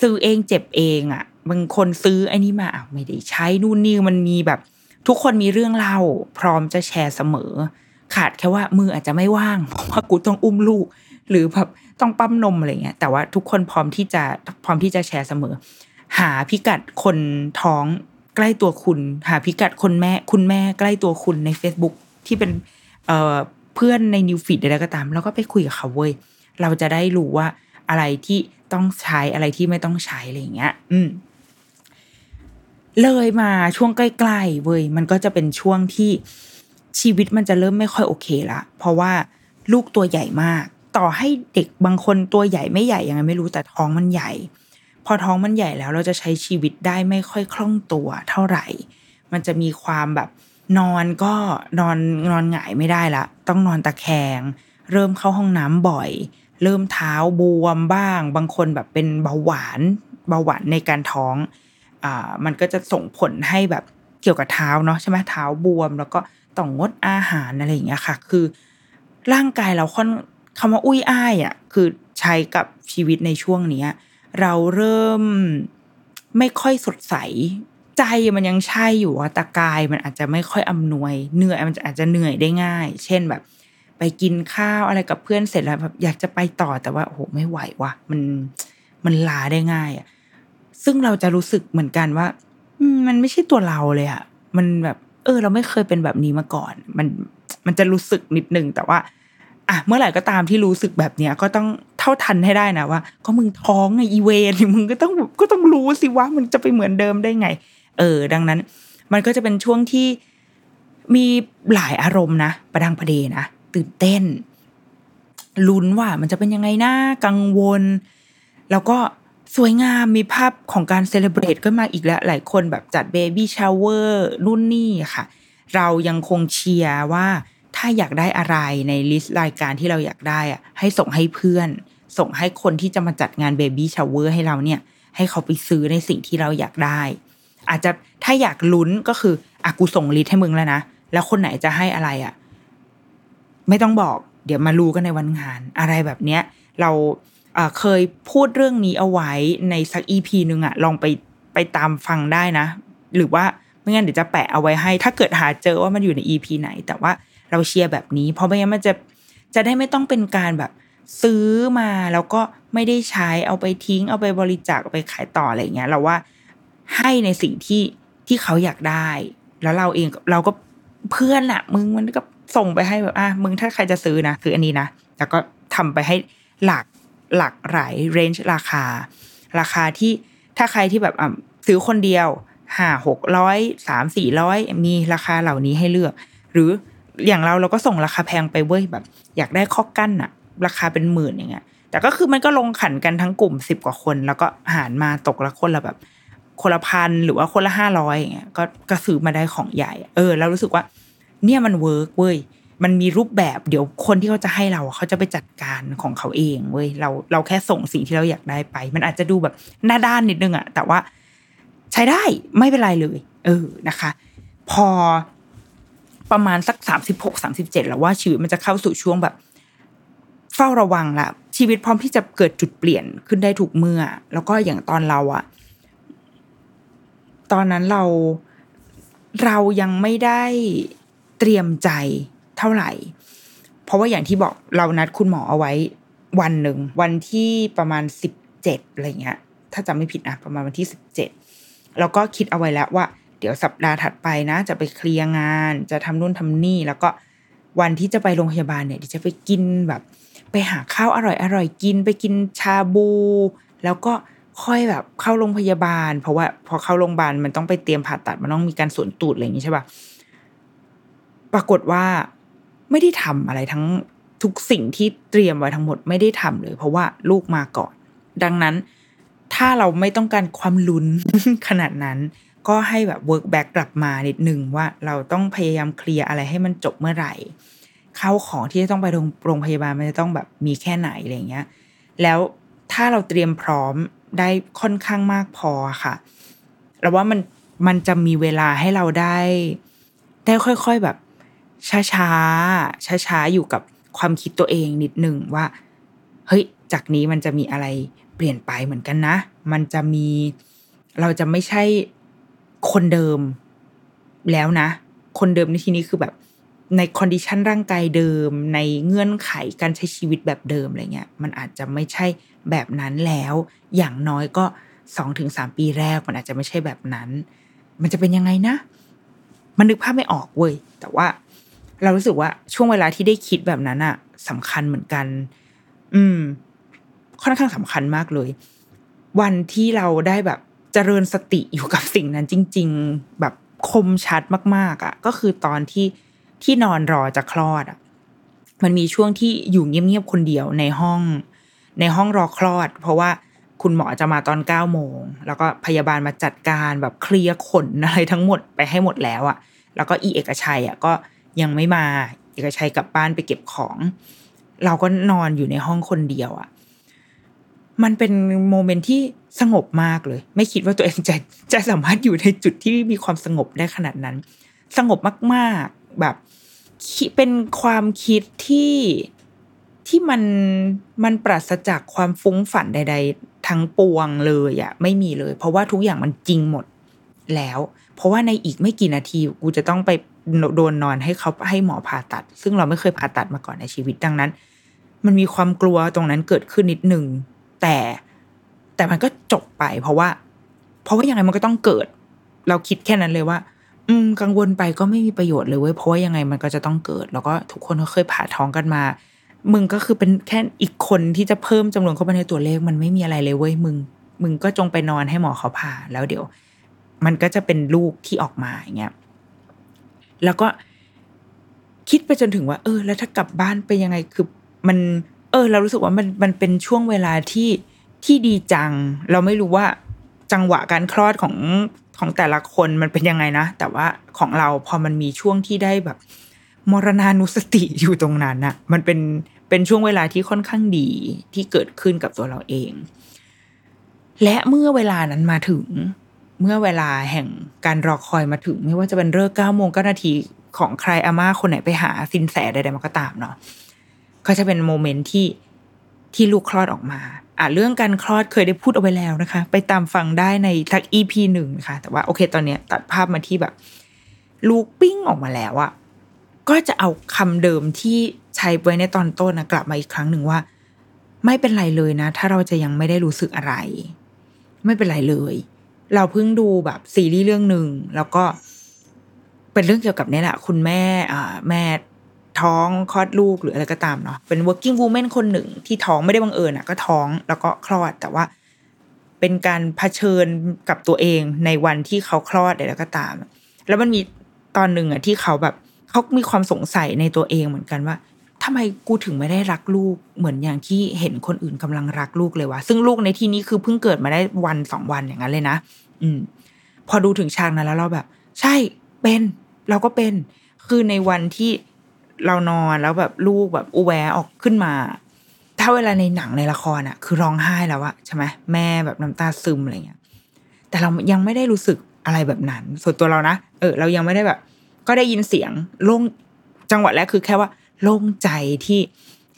ซื้อเองเจ็บเองอะบางคนซื้อไอ้นี่มาอ้าวไม่ได้ใช้นู่นนี่มันมีแบบ ทุกคนมีเรื่องเล่า พร้อมจะแชร์เสมอ ขาดแค่ว่ามืออาจจะไม่ว่างเพราะว่ากูต้องอุ้มลูก หรือแบบต้องปั๊มนมอะไรเงี้ยแต่ว่าทุกคนพร้อมที่จะพร้อมที่จะแชร์เสมอ หาพิกัดคนท้องใกล้ตัวคุณ หาพิกัดคนแม่คุณแม่ใกล้ตัวคุณใน Facebook ที่เป็นเเพื่อนในนิวฟีดใดๆก็ตาม แล้วก็ไปคุยกับเขาเว้ยเราจะได้รู้ว่าอะไรที่ต้องใช้อะไรที่ไม่ต้องใช้อะไรเงี้ย อืมเลยมาช่วงใกล้ๆเว้ยมันก็จะเป็นช่วงที่ชีวิตมันจะเริ่มไม่ค่อยโอเคละเพราะว่าลูกตัวใหญ่มาก ต่อให้เด็กบางคนตัวใหญ่ไม่ใหญ่ยังไงไม่รู้แต่ท้องมันใหญ่ พอท้องมันใหญ่แล้วเราจะใช้ชีวิตได้ไม่ค่อยคล่องตัวเท่าไหร่ มันจะมีความแบบนอนก็นอนนอนหงายไม่ได้ละ ต้องนอนตะแคง เริ่มเข้าห้องน้ำบ่อย เริ่มเท้าบวมบ้าง บางคนแบบเป็นเบาหวานเบาหวานในการท้องอ่ามันก็จะส่งผลให้แบบเกี่ยวกับเท้าเนาะใช่ไหมเท้าบวม แล้วก็ต้องงดอาหารอะไรอย่างเงี้ยค่ะ คือ ร่างกายเราค่อน คำว่าอุ้ยอ้ายอะคือใช้กับชีวิตในช่วงเนี้ย เราเริ่มไม่ค่อยสดใส ใจมันยังใช่อยู่อะแต่กายมันอาจจะไม่ค่อยอำนวย เหนื่อยมันอาจจะเหนื่อยได้ง่าย เช่นแบบ ไปกินข้าวอะไรกับเพื่อนเสร็จแล้วแบบอยากจะไปต่อแต่ว่าโอ้โหไม่ไหวว่ะ มันมันลาได้ง่ายอะซึ่งเราจะรู้สึกเหมือนกันว่ามมันไม่ใช่ตัวเราเลยอะมันแบบ เออ เราไม่เคยเป็นแบบนี้มาก่อน มันมันจะรู้สึกนิดนึงแต่ว่า อะเมื่อไหร่ก็ตามที่รู้สึกแบบเนี้ยก็ต้องเท่าทันให้ได้นะว่า ก็มึงท้องไงอีเวรมึงก็ต้องก็ต้องรู้สิว่ามันจะไปเหมือนเดิมได้ไง เออ ดังนั้น มันก็จะเป็นช่วงที่มีหลายอารมณ์นะประดังประเดนะตื่นเต้นลุ้นว่ามันจะเป็นยังไงนะ กังวล แล้วก็สวยงามมีภาพของการ celebrate ก็มาอีกแล้ว หลายคนแบบจัด baby shower รุ่นนี่ค่ะ เรายังคงเชียร์ว่า ถ้าอยากได้อะไรใน list รายการที่เราอยากได้อะให้ส่งให้เพื่อน ส่งให้คนที่จะมาจัดงาน baby shower ให้เราเนี่ย ให้เขาไปซื้อในสิ่งที่เราอยากได้ อาจจะถ้าอยากลุ้นก็คืออะกูส่ง list ให้มึงแล้วนะ แล้วคนไหนจะให้อะไรอะ ไม่ต้องบอก เดี๋ยวมารู้กันในวันงาน อะไรแบบเนี้ย เราเอ่อเคยพูดเรื่องนี้เอาไว้ในสัก EP หนึ่งอะลองไปไปตามฟังได้นะ หรือว่าไม่งั้นเดี๋ยวจะแปะเอาไว้ให้ ถ้าเกิดหาเจอว่ามันอยู่ในอีพีไหน แต่ว่า เราเชียร์แบบนี้ เพราะไม่งั้นมันจะจะได้ไม่ต้องเป็นการแบบซื้อมาแล้วก็ไม่ได้ใช้เอาไปทิ้ง เอาไปบริจาคเอาไปขายต่ออะไรเงี้ย เราว่าให้ในสิ่งที่ที่เขาอยากได้ แล้วเราเองเราก็เพื่อนอะมึงมันก็ส่งไปให้แบบอะมึงถ้าใครจะซื้อนะคืออันนี้นะแล้วก็ทำไปให้หลักหลักหลาย range ราคา ราคาที่ถ้าใครที่แบบอะซื้อคนเดียวห้าหกร้อยสามสี่ร้อยมีราคาเหล่านี้ให้เลือก หรือ อย่างเราเราก็ส่งราคาแพงไปเว้ยแบบ อยากได้คอกกั้นอะราคาเป็นหมื่นอย่างเงี้ยแต่ก็คือมันก็ลงขันกันทั้งกลุ่มสิบกว่าคน แล้วก็หารมาตกละคนละแบบ คนละพันหรือว่าคนละห้าร้อยอย่างเงี้ยก็ก็ซื้อมาได้ของใหญ่ เออแล้วรู้สึกว่า เนี่ยมัน work เว้ยมันมีรูปแบบเดี๋ยวคนที่เขาจะให้เราเขาจะไปจัดการของเขาเองเว้ยเราเราแค่ส่งสิ่งที่เราอยากได้ไป มันอาจจะดูแบบหน้าด้านนิดนึงอะแต่ว่า ใช้ได้ไม่เป็นไรเลย เออนะคะ พอ ประมาณสักสามสิบหกสามสิบเจ็ดแล้วว่าชีวิตมันจะเข้าสู่ช่วงแบบเฝ้าระวังละชีวิตพร้อมที่จะเกิดจุดเปลี่ยนขึ้นได้ถูกเมื่อ แล้วก็อย่างตอนเราอะตอนนั้นเราเรายังไม่ได้เตรียมใจเท่าไหร่ เพราะว่าอย่างที่บอกเรานัดคุณหมอเอาไว้วันหนึ่ง วันที่ประมาณสิบเจ็ดอะไรเงี้ย ถ้าจำไม่ผิดนะประมาณวันที่สิบเจ็ดแล้วก็คิดเอาไว้แล้วว่า เดี๋ยวสัปดาห์ถัดไปนะ จะไปเคลียร์งาน จะทำนู่นทำนี่ แล้วก็วันที่จะไปโรงพยาบาลเนี่ยเดี๋ยวจะไปกินแบบ ไปหาข้าวอร่อยอร่อยกิน ไปกินชาบู แล้วก็ค่อยแบบเข้าโรงพยาบาล เพราะว่าพอเข้าโรงพยาบาลมันต้องไปเตรียมผ่าตัดมันต้องมีการสวนตูดอะไรอย่างนี้ใช่ปะปรากฏว่าไม่ได้ทำอะไรทั้งทุกสิ่งที่เตรียมไว้ทั้งหมดไม่ได้ทำเลย เพราะว่าลูกมาก่อน ดังนั้นถ้าเราไม่ต้องการความลุ้นขนาดนั้น ก็ให้แบบ work back กลับมานิดหนึ่งว่าเราต้องพยายามเคลียร์อะไรให้มันจบเมื่อไหร่เข้าของที่จะต้องไปโรงงพยาบาลมันจะต้องแบบมีแค่ไหนอะไรเงี้ย แล้วถ้าเราเตรียมพร้อมได้ค่อนข้างมากพอค่ะเราว่ามันมันจะมีเวลาให้เราได้ ได้ค่อยๆแบบ ช้าช้าช้าช้าๆอยู่กับความคิดตัวเองนิดหนึ่งว่า เฮ้ย จากนี้มันจะมีอะไรเปลี่ยนไปเหมือนกันนะ มันจะมีเราจะไม่ใช่ คนเดิมแล้วนะ คนเดิมในที่นี้คือแบบใน condition ร่างกายเดิม ในเงื่อนไขการใช้ชีวิตแบบเดิมอะไรเงี้ย มันอาจจะไม่ใช่แบบนั้นแล้ว อย่างน้อยก็สองถึงสามปีแรกมันอาจจะไม่ใช่แบบนั้น มันจะเป็นยังไงนะ มันนึกภาพไม่ออกเว้ยแต่ว่า เรารู้สึกว่าช่วงเวลาที่ได้คิดแบบนั้นอะสำคัญเหมือนกัน อืม ค่อนข้างสำคัญมากเลย วันที่เราได้แบบ เจริญสติอยู่กับสิ่งนั้นจริง ๆ แบบคมชัดมาก ๆอะก็คือตอนที่ที่นอนรอจะคลอดอะมันมีช่วงที่อยู่เงียบๆคนเดียวในห้อง ในห้องรอคลอด เพราะว่าคุณหมอจะมาตอนเก้าโมง แล้วก็พยาบาลมาจัดการแบบเคลียร์ขนอะไรทั้งหมดไปให้หมดแล้วอะแล้วก็อีเอกชัยอะก็ยังไม่มาเอกชัยกลับบ้านไปเก็บของ เราก็นอนอยู่ในห้องคนเดียวอะ มันเป็นโมเมนต์ที่สงบมากเลย ไม่คิดว่าตัวเองจะจะสามารถอยู่ในจุดที่มีความสงบได้ขนาดนั้น สงบมากๆแบบเป็นความคิดที่ที่มันมันปราศจากความฟุ้งฝันใด ๆ ทั้งปวงเลยอะไม่มีเลย เพราะว่าทุกอย่างมันจริงหมดแล้ว เพราะว่าในอีกไม่กี่นาทีกูจะต้องไปโดนนอนให้เขาให้หมอผ่าตัด ซึ่งเราไม่เคยผ่าตัดมาก่อนในชีวิตดังนั้น มันมีความกลัวตรงนั้นเกิดขึ้นนิดหนึ่ง แต่แต่มันก็จบไป เพราะว่า เพราะว่ายังไงมันก็ต้องเกิด เราคิดแค่นั้นเลยว่า อืม กังวลไปก็ไม่มีประโยชน์เลยเว้ยเพราะว่ายังไงมันก็จะต้องเกิด แล้วก็ทุกคนก็เคยผ่าท้องกันมา มึงก็คือเป็นแค่อีกคนที่จะเพิ่มจำนวนเข้าไปในตัวเลขมันไม่มีอะไรเลยเว้ยมึง มึงก็จงไปนอนให้หมอเขาผ่า แล้วเดี๋ยว มันก็จะเป็นลูกที่ออกมาอย่างเงี้ยแล้วก็คิดไปจนถึงว่า เออ แล้วถ้ากลับบ้านไปยังไงคือมัน เออ เรารู้สึกว่ามันมันเป็นช่วงเวลาที่ที่ดีจัง เราไม่รู้ว่าจังหวะการคลอดของของแต่ละคนมันเป็นยังไงนะ แต่ว่าของเราพอมันมีช่วงที่ได้แบบ มรณานุสติอยู่ตรงนั้นอะมันเป็นเป็นช่วงเวลาที่ค่อนข้างดีที่เกิดขึ้นกับตัวเราเอง และเมื่อเวลานั้นมาถึงเมื่อเวลาแห่งการรอคอยมาถึง ไม่ว่าจะเป็นเลิกเก้าโมงเก้านาทีของใครอาม่าคนไหนไปหาซินแสใดๆมันก็ตามเนาะ ก็จะเป็น moment ที่ที่ลูกคลอดออกมา อะเรื่องการคลอดเคยได้พูดเอาไว้แล้วนะคะ ไปตามฟังได้ในสัก EP หนึ่งนะคะแต่ว่าโอเคตอนเนี้ยตัดภาพมาที่แบบ ลูกปิ้งออกมาแล้วอะก็จะเอาคำเดิมที่ใช้ไว้ในตอนต้นนะกลับมาอีกครั้งหนึ่งว่า ไม่เป็นไรเลยนะ ถ้าเราจะยังไม่ได้รู้สึกอะไร ไม่เป็นไรเลย เราเพิ่งดูแบบซีรีส์เรื่องหนึ่งแล้วก็เป็นเรื่องเกี่ยวกับนี่แหละคุณแม่อ่าแม่ ท้องคลอดลูกหรืออะไรก็ตามเนาะเป็น working woman คนหนึ่งที่ท้องไม่ได้บังเอิญอะก็ท้องแล้วก็คลอดแต่ว่าเป็นการเผชิญกับตัวเองในวันที่เขาคลอดอะไรก็ตาม แล้วมันมีตอนหนึ่งอะที่เขาแบบเขามีความสงสัยในตัวเองเหมือนกันว่าทำไมกูถึงไม่ได้รักลูกเหมือนอย่างที่เห็นคนอื่นกำลังรักลูกเลยวะซึ่งลูกในที่นี้คือเพิ่งเกิดมาได้วันสองวันอย่างนั้นเลยนะอืม พอดูถึงฉากนั้นแล้วเราแบบ ใช่เป็น เราก็เป็น คือในวันที่ เรานอนแล้วแบบลูกแบบอุแวออกขึ้นมา ถ้าเวลาในหนังในละครอะคือร้องไห้แล้วอะใช่ไหมแม่แบบน้ำตาซึมอะไรเงี้ย แต่เรายังไม่ได้รู้สึกอะไรแบบนั้น ส่วนตัวเรานะเออ เรายังไม่ได้แบบ ก็ได้ยินเสียงโล่งจังหวะแรกคือแค่ว่าโล่งใจที่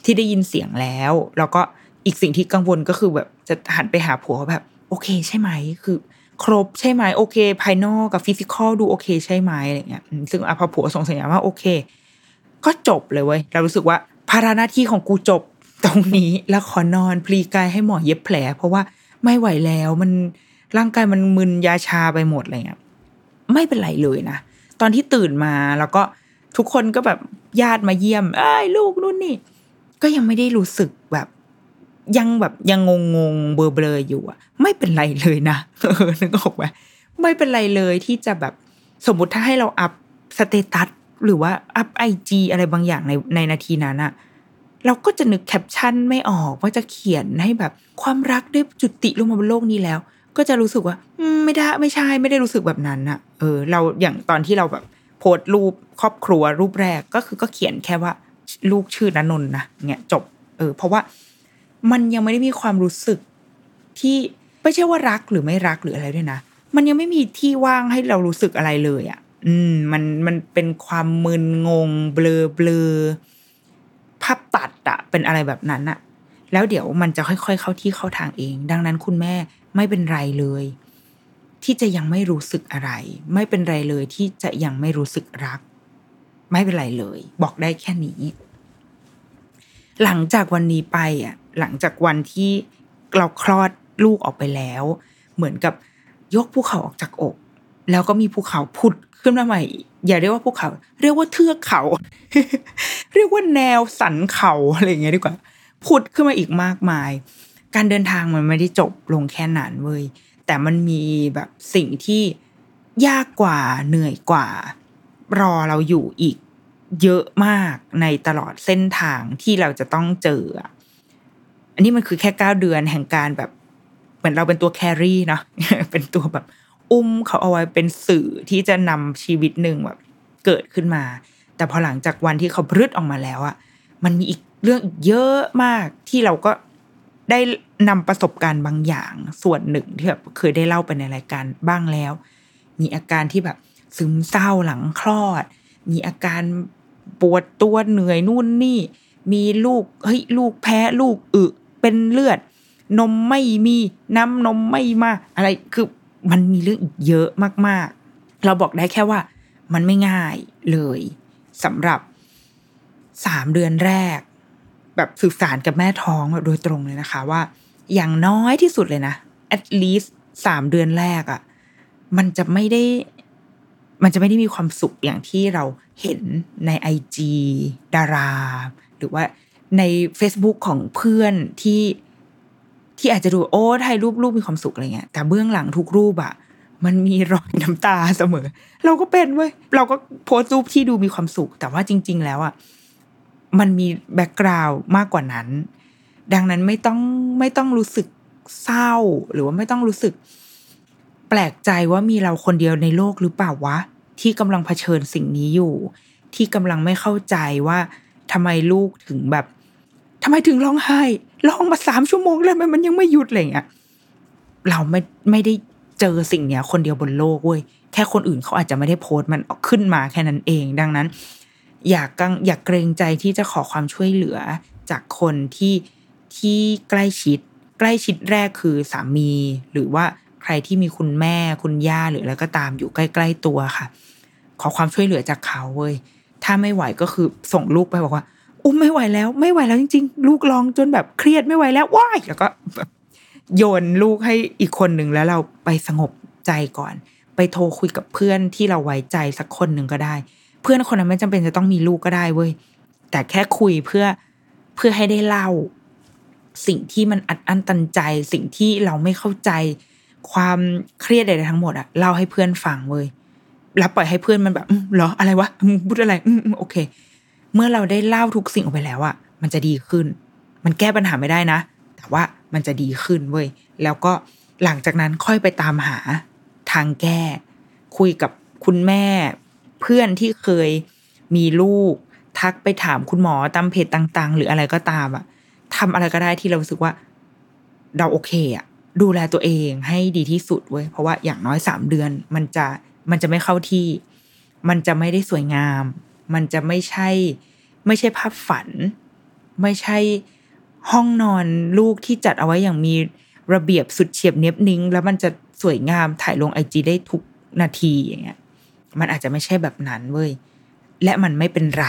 ที่ได้ยินเสียงแล้ว แล้วก็อีกสิ่งที่กังวลก็คือแบบจะหันไปหาผัวแบบ โอเคใช่ไหมคือ ครบใช่ไหมโอเค ภายนอกกับฟิสิกอลดูโอเคใช่ไหมอะไรเงี้ยซึ่งอพอผัวส่งสัญญาณว่าโอเค ก็จบเลยเว้ยเรารู้สึกว่าภาระหน้าที่ของกูจบตรงนี้แล้วขอนอนพลีกายให้หมอเย็บแผล เพราะว่าไม่ไหวแล้วมันร่างกายมันมึนยาชาไปหมดอะไรเงี้ยไม่เป็นไรเลยนะ ตอนที่ตื่นมาแล้วก็ทุกคนก็แบบญาติมาเยี่ยม เอ้ยลูกนู่นนี่ ก็ยังไม่ได้รู้สึกแบบ ยังแบบยังงงงๆเบลอเบลออยู่อะไม่เป็นไรเลยนะเออนึกออกไหมไม่เป็นไรเลยที่จะแบบสมมติถ้าให้เรา up status หรือว่า up IG อะไรบางอย่างในในนาทีนั้นอะเราก็จะนึกแคปชั่นไม่ออกว่าจะเขียนให้แบบความรักได้จุติลงมาบนโลกนี้แล้ว ก็จะรู้สึกว่าไม่ได้ไม่ใช่ไม่ได้รู้สึกแบบนั้นอะเออ เราอย่างตอนที่เราแบบโพสต์รูปครอบครัวรูปแรกก็คือก็เขียนแค่ว่าลูกชื่อนนนนะเนี่ยจบ เออ เพราะว่ามันยังไม่ได้มีความรู้สึกที่ไม่ใช่ว่ารักหรือไม่รักหรืออะไรด้วยนะ มันยังไม่มีที่ว่างให้เรารู้สึกอะไรเลยอะ่ะ อืมมันมันเป็นความมึนงงเบลอเบลอภาพตัดอะเป็นอะไรแบบนั้นอะแล้วเดี๋ยวมันจะค่อย ๆ เข้าที่เข้าทางเอง ดังนั้นคุณแม่ไม่เป็นไรเลย ที่จะยังไม่รู้สึกอะไร ไม่เป็นไรเลยที่จะยังไม่รู้สึกรัก ไม่เป็นไรเลย บอกได้แค่นี้ หลังจากวันนี้ไปอะ หลังจากวันที่เราคลอดลูกออกไปแล้ว เหมือนกับยกภูเขาออกจากอก แล้วก็มีภูเขาผุด ขึ้นมาใหม่ อย่าเรียกว่าภูเขา เรียกว่าเทือกเขา เรียกว่าแนวสันเขาอะไรอย่างเงี้ยดีกว่าผุดขึ้นมาอีกมากมาย การเดินทางมันไม่ได้จบลงแค่นั้นเว้ยแต่มันมีแบบสิ่งที่ยากกว่าเหนื่อยกว่า รอเราอยู่อีกเยอะมากในตลอดเส้นทางที่เราจะต้องเจออะอันนี้มันคือแค่เก้าเดือนแห่งการแบบ เหมือนเราเป็นตัวแครี่เนาะเป็นตัวแบบ อุ้มเขาเอาไว้เป็นสื่อที่จะนำชีวิตหนึ่งแบบเกิดขึ้นมา แต่พอหลังจากวันที่เขาพรึดออกมาแล้วอะมันมีอีกเรื่องอีกเยอะมากที่เราก็ได้นำประสบการณ์บางอย่างส่วนหนึ่งที่แบบเคยได้เล่าไปในรายการบ้างแล้ว มีอาการที่แบบซึมเศร้าหลังคลอด มีอาการปวดตัวเหนื่อยนู่นนี่ มีลูกเฮ้ยลูกแพ้ลูกอึเป็นเลือด นมไม่มีน้ำนมไม่มา อะไรคือ มันมีเรื่องอีกเยอะมากๆ เราบอกได้แค่ว่ามันไม่ง่ายเลยสำหรับสามเดือนแรก แบบสื่อสารกับแม่ท้องแบบโดยตรงเลยนะคะ ว่า อย่างน้อยที่สุดเลยนะ at least สามเดือนแรกอะ่ะ มันจะไม่ได้ มันจะไม่ได้มีความสุขอย่างที่เราเห็นในไอจีดารา หรือว่าใน Facebook ของเพื่อนที่ ที่อาจจะดูโอ้ถ่ายรูปรูปมีความสุขอะไรเงี้ยแต่เบื้องหลังทุกรูปอะมันมีรอยน้ำตาเสมอ เราก็เป็นเว้ยเราก็โพสต์รูปที่ดูมีความสุข แต่ว่าจริง ๆ แล้วอะมันมี background มากกว่านั้น ดังนั้นไม่ต้องไม่ต้องรู้สึกเศร้า หรือว่าไม่ต้องรู้สึก แปลกใจว่ามีเราคนเดียวในโลกหรือเปล่าวะ ที่กำลังเผชิญสิ่งนี้อยู่ ที่กำลังไม่เข้าใจว่าทำไมลูกถึงแบบ ทำไมถึงร้องไห้ร้องมาสามชั่วโมงแล้วมันยังไม่หยุดอะไรเงี้ยเราไม่ไม่ได้เจอสิ่งเนี้ย คนเดียวบนโลกเว้ยแค่คนอื่นเขาอาจจะไม่ได้โพสต์มันขึ้นมาแค่นั้นเอง ดังนั้น อยากกังอยากเกรงใจที่จะขอความช่วยเหลือจากคนที่ที่ใกล้ชิด ใกล้ชิดแรกคือสามี หรือว่าใครที่มีคุณแม่คุณย่าหรืออะไรก็ตามอยู่ใกล้ๆตัวค่ะ ขอความช่วยเหลือจากเขาเว้ยถ้าไม่ไหวก็คือส่งลูกไปบอกว่า อุ้มไม่ไหวแล้ว ไม่ไหวแล้วจริง ๆ ลูกร้องจนแบบเครียดไม่ไหวแล้วว้ายแล้วก็แบบโยนลูกให้อีกคนหนึ่งแล้วเราไปสงบใจก่อน ไปโทรคุยกับเพื่อนที่เราไว้ใจสักคนหนึ่งก็ได้ เพื่อนคนนั้นไม่จำเป็นจะต้องมีลูกก็ได้เว้ยแต่แค่คุยเพื่อเพื่อให้ได้เล่า สิ่งที่มันอัดอั้นตันใจ สิ่งที่เราไม่เข้าใจ ความเครียดใดๆทั้งหมดอะเล่าให้เพื่อนฟังเว้ยแล้วปล่อยให้เพื่อนมันแบบเหรออะไรวะพูดอะไร อืมโอเค เมื่อเราได้เล่าทุกสิ่งออกไปแล้วอะมันจะดีขึ้น มันแก้ปัญหาไม่ได้นะ แต่ว่ามันจะดีขึ้นเว้ยแล้วก็หลังจากนั้นค่อยไปตามหาทางแก้ คุยกับคุณแม่ เพื่อนที่เคยมีลูก ทักไปถามคุณหมอตามเพจต่าง ๆ หรืออะไรก็ตามอะทำอะไรก็ได้ที่เรารู้สึกว่า เราโอเคอะดูแลตัวเองให้ดีที่สุดเว้ยเพราะว่าอย่างน้อยสามเดือน มันจะมันจะไม่เข้าที่ มันจะไม่ได้สวยงาม มันจะไม่ใช่ ไม่ใช่ภาพฝัน ไม่ใช่ห้องนอนลูกที่จัดเอาไว้อย่างมีระเบียบสุดเฉียบเนียบนิ้ง แล้วมันจะสวยงามถ่ายลงไอจีได้ทุกนาทีอย่างเงี้ย มันอาจจะไม่ใช่แบบนั้นเว้ย และมันไม่เป็นไร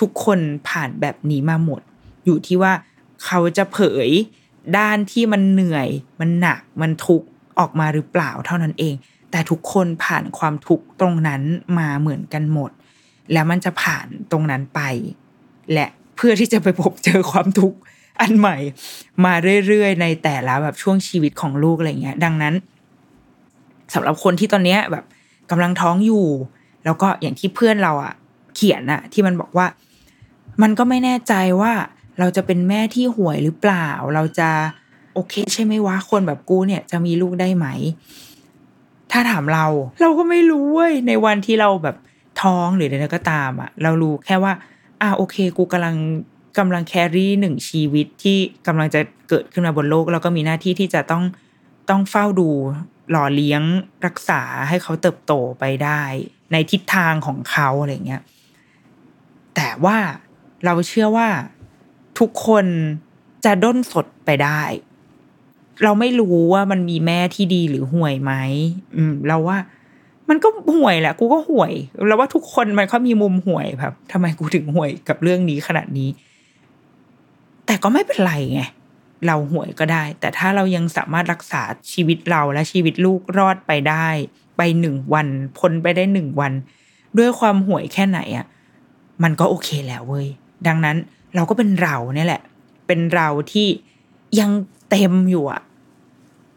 ทุกคนผ่านแบบนี้มาหมด อยู่ที่ว่าเขาจะเผยด้านที่มันเหนื่อย มันหนัก มันทุกข์ออกมาหรือเปล่าเท่านั้นเอง แต่ทุกคนผ่านความทุกข์ตรงนั้นมาเหมือนกันหมด แล้วมันจะผ่านตรงนั้นไป และเพื่อที่จะไปพบเจอความทุกข์อันใหม่ มาเรื่อยๆ ในแต่ละแบบช่วงชีวิตของลูกอะไรเงี้ย ดังนั้นสำหรับคนที่ตอนเนี้ยแบบกำลังท้องอยู่ แล้วก็อย่างที่เพื่อนเราอะเขียนอะที่มันบอกว่า มันก็ไม่แน่ใจว่าเราจะเป็นแม่ที่ห่วยหรือเปล่า เราจะโอเค ใช่ไหมวะคนแบบกูเนี่ยจะมีลูกได้ไหม ถ้าถามเรา เราก็ไม่รู้เว้ยในวันที่เราแบบ ท้องหรืออะไรก็ตามอะเรารู้แค่ว่า อ่าโอเค กูกำลังกำลังแครี่หนึ่งชีวิตที่กำลังจะเกิดขึ้นมาบนโลก แล้วก็มีหน้าที่ที่จะต้องต้องเฝ้าดูหล่อเลี้ยงรักษาให้เขาเติบโตไปได้ ในทิศทางของเขาอะไรเงี้ยแต่ว่าเราเชื่อว่าทุกคนจะด้นสดไปได้ เราไม่รู้ว่ามันมีแม่ที่ดีหรือห่วยไหมอืม เราว่า มันก็ห่วยแหละ กูก็ห่วยเราว่าทุกคนมันเขามีมุมห่วยแบบทำไมกูถึงห่วยกับเรื่องนี้ขนาดนี้ แต่ก็ไม่เป็นไรไงเราห่วยก็ได้ แต่ถ้าเรายังสามารถรักษาชีวิตเราและชีวิตลูกรอดไปได้ ไปหนึ่งวันพ้นไปได้หนึ่งวัน ด้วยความห่วยแค่ไหนอะ่ะมันก็โอเคแล้วเว้ยดังนั้นเราก็เป็นเราเนี่ยแหละ เป็นเราที่ยังเต็มอยู่อะ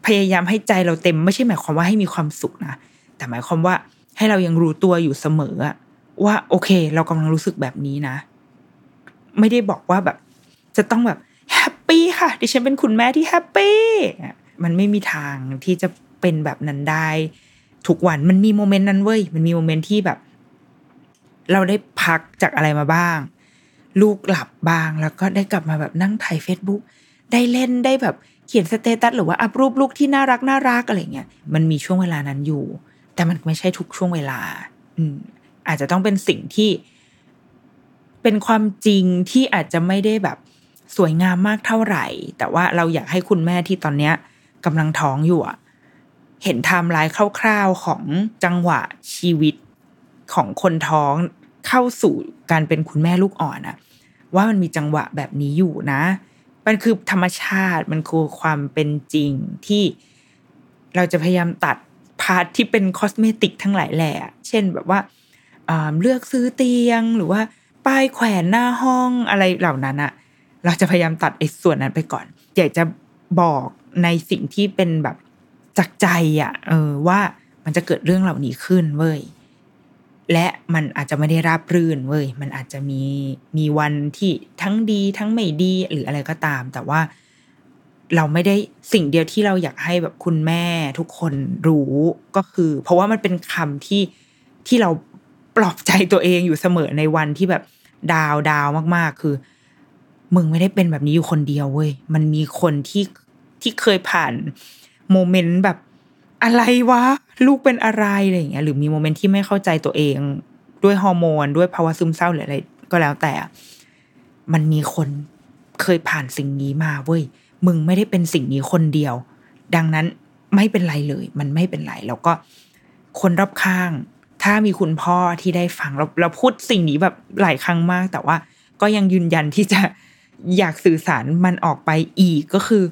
พยายามให้ใจเราเต็มไม่ใช่หมายความว่าให้มีความสุขนะ แต่หมายความว่าให้เรายังรู้ตัวอยู่เสมอว่าโอเค เรากำลังรู้สึกแบบนี้นะ ไม่ได้บอกว่าแบบ จะต้องแบบ happy ค่ะ ดิฉันเป็นคุณแม่ที่ happyมันไม่มีทางที่จะเป็นแบบนั้นได้ทุกวันมันมี moment นั้นเว้ยมันมี moment ที่แบบ เราได้พักจากอะไรมาบ้าง ลูกหลับบ้างแล้วก็ได้กลับมาแบบนั่งถ่ายเฟซบุ๊กได้เล่นได้แบบเขียน status หรือว่า up รูปลูกที่น่ารักน่ารักอะไรเงี้ยมันมีช่วงเวลานั้นอยู่ แต่มันไม่ใช่ทุกช่วงเวลา อืม อาจจะต้องเป็นสิ่งที่ เป็นความจริงที่อาจจะไม่ได้แบบสวยงามมากเท่าไหร่ แต่ว่าเราอยากให้คุณแม่ที่ตอนเนี้ยกำลังท้องอยู่อะเห็นไทม์ไลน์คร่าวๆของจังหวะชีวิตของคนท้องเข้าสู่การเป็นคุณแม่ลูกอ่อนอะว่ามันมีจังหวะแบบนี้อยู่นะ มันคือธรรมชาติมันคือความเป็นจริงที่เราจะพยายามตัด part ที่เป็น cosmetic ทั้งหลายแหละเช่นแบบว่าเลือกซื้อเตียงหรือว่าป้ายแขวนหน้าห้องอะไรเหล่านั้นอะเราจะพยายามตัดไอ้ส่วนนั้นไปก่อน อยากจะบอกในสิ่งที่เป็นแบบจากใจอะเออว่ามันจะเกิดเรื่องเหล่านี้ขึ้นเว้ยและมันอาจจะไม่ได้ราบรื่นเว้ยมันอาจจะมีมีวันที่ทั้งดีทั้งไม่ดีหรืออะไรก็ตาม แต่ว่า เราไม่ได้สิ่งเดียวที่เราอยากให้แบบคุณแม่ทุกคนรู้ก็คือ เพราะว่ามันเป็นคำที่ที่เราปลอบใจตัวเองอยู่เสมอในวันที่แบบดาวดาวมากๆ คือ มึงไม่ได้เป็นแบบนี้อยู่คนเดียวเว้ยมันมีคนที่ที่เคยผ่าน moment แบบอะไรวะ ลูกเป็นอะไรอะไรอย่างเงี้ย หรือมี moment ที่ไม่เข้าใจตัวเองด้วยฮอร์โมน ด้วยภาวะซึมเศร้าหรืออะไรก็แล้วแต่ มันมีคนเคยผ่านสิ่งนี้มาเว้ย มึงไม่ได้เป็นสิ่งนี้คนเดียว ดังนั้นไม่เป็นไรเลย มันไม่เป็นไรแล้วก็คนรอบข้าง ถ้ามีคุณพ่อที่ได้ฟังเราเราพูดสิ่งนี้แบบหลายครั้งมาก แต่ว่าก็ยังยืนยันที่จะอยากสื่อสารมันออกไปอีกก็คือ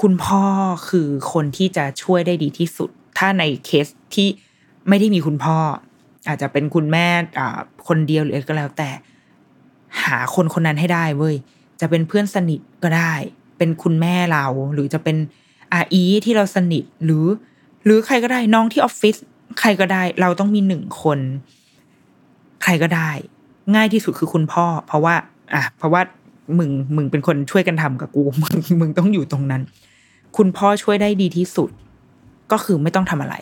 คุณพ่อคือคนที่จะช่วยได้ดีที่สุด ถ้าในเคสที่ไม่ได้มีคุณพ่อ อาจจะเป็นคุณแม่คนเดียวหรือก็แล้วแต่ หาคนคนนั้นให้ได้เว้ยจะเป็นเพื่อนสนิทก็ได้ เป็นคุณแม่เรา หรือจะเป็นอาอีที่เราสนิทหรือ หรือใครก็ได้น้องที่ออฟฟิศใครก็ได้ เราต้องมีหนึ่งคน ใครก็ได้ ง่ายที่สุดคือคุณพ่อ เพราะว่า อะเพราะว่ามึงมึงเป็นคนช่วยกันทำกับกูมึงมึงต้องอยู่ตรงนั้น คุณพ่อช่วยได้ดีที่สุด ก็คือไม่ต้องทำอะไร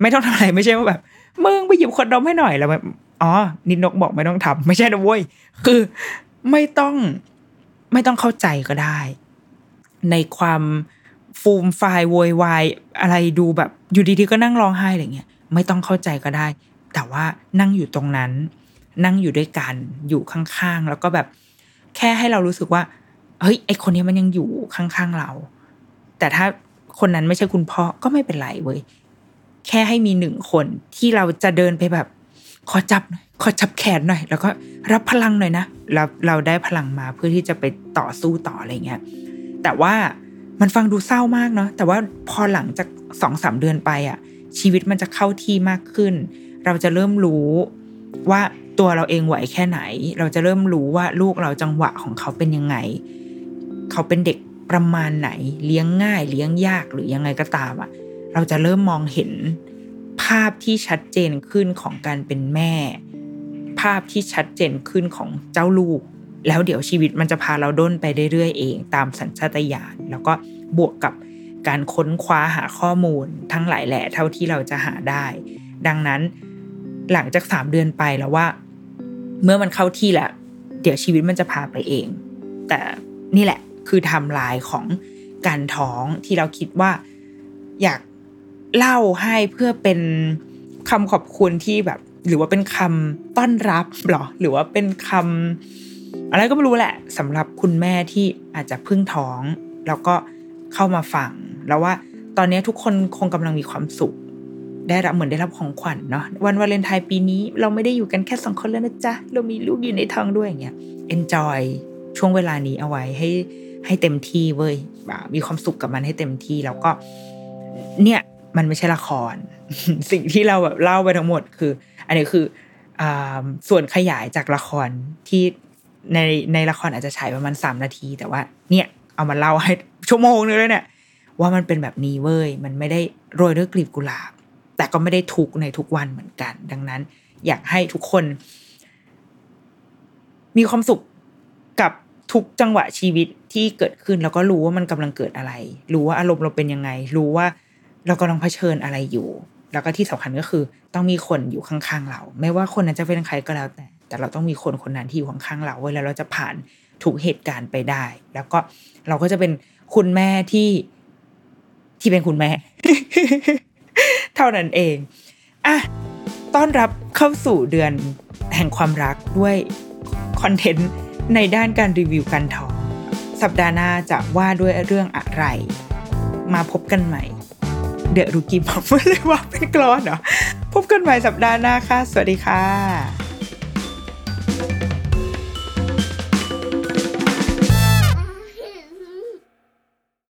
ไม่ต้องทำอะไรไม่ใช่ว่าแบบมึงไปหยิบคนดมให้หน่อยแล้วแบบอ๋อนิดนกบอกไม่ต้องทำไม่ใช่นะเว้ยคือไม่ต้อง ไม่ต้องเข้าใจก็ได้ ในความฟูมไฟโวยวายอะไรดูแบบอยู่ดีๆก็นั่งร้องไห้อะไรเงี้ยไม่ต้องเข้าใจก็ได้ แต่ว่านั่งอยู่ตรงนั้น นั่งอยู่ด้วยกันอยู่ข้างๆ แล้วก็แบบแค่ให้เรารู้สึกว่าเฮ้ยไอคนนี้มันยังอยู่ข้างๆเรา แต่ถ้าคนนั้นไม่ใช่คุณพ่อก็ไม่เป็นไรเว้ยแค่ให้มีหนึ่งคนที่เราจะเดินไปแบบ ขอจับหน่อยขอจับแขนหน่อย แล้วก็รับพลังหน่อยนะแล้วเราได้พลังมาเพื่อที่จะไปต่อสู้ต่ออะไรเงี้ยแต่ว่ามันฟังดูเศร้ามากเนาะแต่ว่าพอหลังจากสองสามเดือนไปอะ ชีวิตมันจะเข้าที่มากขึ้น เราจะเริ่มรู้ว่าตัวเราเองไหวแค่ไหน เราจะเริ่มรู้ว่าลูกเราจังหวะของเขาเป็นยังไง เขาเป็นเด็กประมาณไหน เลี้ยงง่าย เลี้ยงยากหรือยังไงก็ตามอะ เราจะเริ่มมองเห็น ภาพที่ชัดเจนขึ้นของการเป็นแม่ ภาพที่ชัดเจนขึ้นของเจ้าลูก แล้วเดี๋ยวชีวิตมันจะพาเราด้นไปเรื่อยๆเอง ตามสัญชาตญาณแล้วก็บวกกับการค้นคว้าหาข้อมูล ทั้งหลายแหล่เท่าที่เราจะหาได้ ดังนั้นหลังจากสามเดือนไปแล้วว่า เมื่อมันเข้าที่แล้วเดี๋ยวชีวิตมันจะพาไปเอง แต่นี่แหละคือทม์ไลน์ของการท้องที่เราคิดว่า อยาก เล่าให้เพื่อเป็นคำขอบคุณที่แบบ หรือว่าเป็นคำต้อนรับหรอ หรือว่าเป็นคำอะไรก็ไม่รู้แหละสำหรับคุณแม่ที่อาจจะพิ่งท้อง แล้วก็เข้ามาฟังแล้วว่าตอนนี้ทุกคนคงกำลังมีความสุข ได้รับเหมือนได้รับของขวัญเนาะวันวาเลนไทน์ปีนี้เราไม่ได้อยู่กันแค่สองคนแล้วนะจ๊ะ เรามีลูกอยู่ในท้องด้วยอย่างเงี้ย enjoy ช่วงเวลานี้เอาไว้ให้ให้เต็มที่เว้ยมีความสุขกับมันให้เต็มที่แล้วก็ เนี่ย มันไม่ใช่ละคร สิ่งที่เราแบบเล่าไปทั้งหมดคือ อันนี้คืออส่วนขยายจากละครที่ในในละครอาจจะฉายประมาณสามนาที แต่ว่า เนี่ย เอามาเล่าให้ชั่วโมงนึงเลยเนี่ยว่ามันเป็นแบบนี้เว้ย มันไม่ได้โรยด้วยกลีบกุหลาบ แต่ก็ไม่ได้ทุกในทุกวันเหมือนกัน ดังนั้น อยากให้ทุกคน มีความสุขกับทุกจังหวะชีวิตที่เกิดขึ้นแล้วก็รู้ว่ามันกำลังเกิดอะไร รู้ว่าอารมณ์เราเป็นยังไง รู้ว่า เรากำลังเผชิญอะไรอยู่ แล้วก็ที่สำคัญก็คือ ต้องมีคนอยู่ข้างๆเรา ไม่ว่าคนนั้นจะเป็นใครก็แล้วแต่ แต่เราต้องมีคนคนนั้นที่อยู่ข้างๆเราไว้แล้วเราจะผ่านทุกเหตุการณ์ไปได้ แล้วก็เราก็จะเป็นคุณแม่ที่ที่เป็นคุณแม่ เท่านั้นเองอะต้อนรับเข้าสู่เดือนแห่งความรักด้วยคอนเทนต์ในด้านการรีวิวการท้อง สัปดาห์หน้าจะว่าด้วยเรื่องอะไร มาพบกันใหม่ เดอะรูกี้บอกไม่เลยว่าเป็นกรอนเหรอพบกันใหม่สัปดาห์หน้าค่ะ สวัสดีค่ะ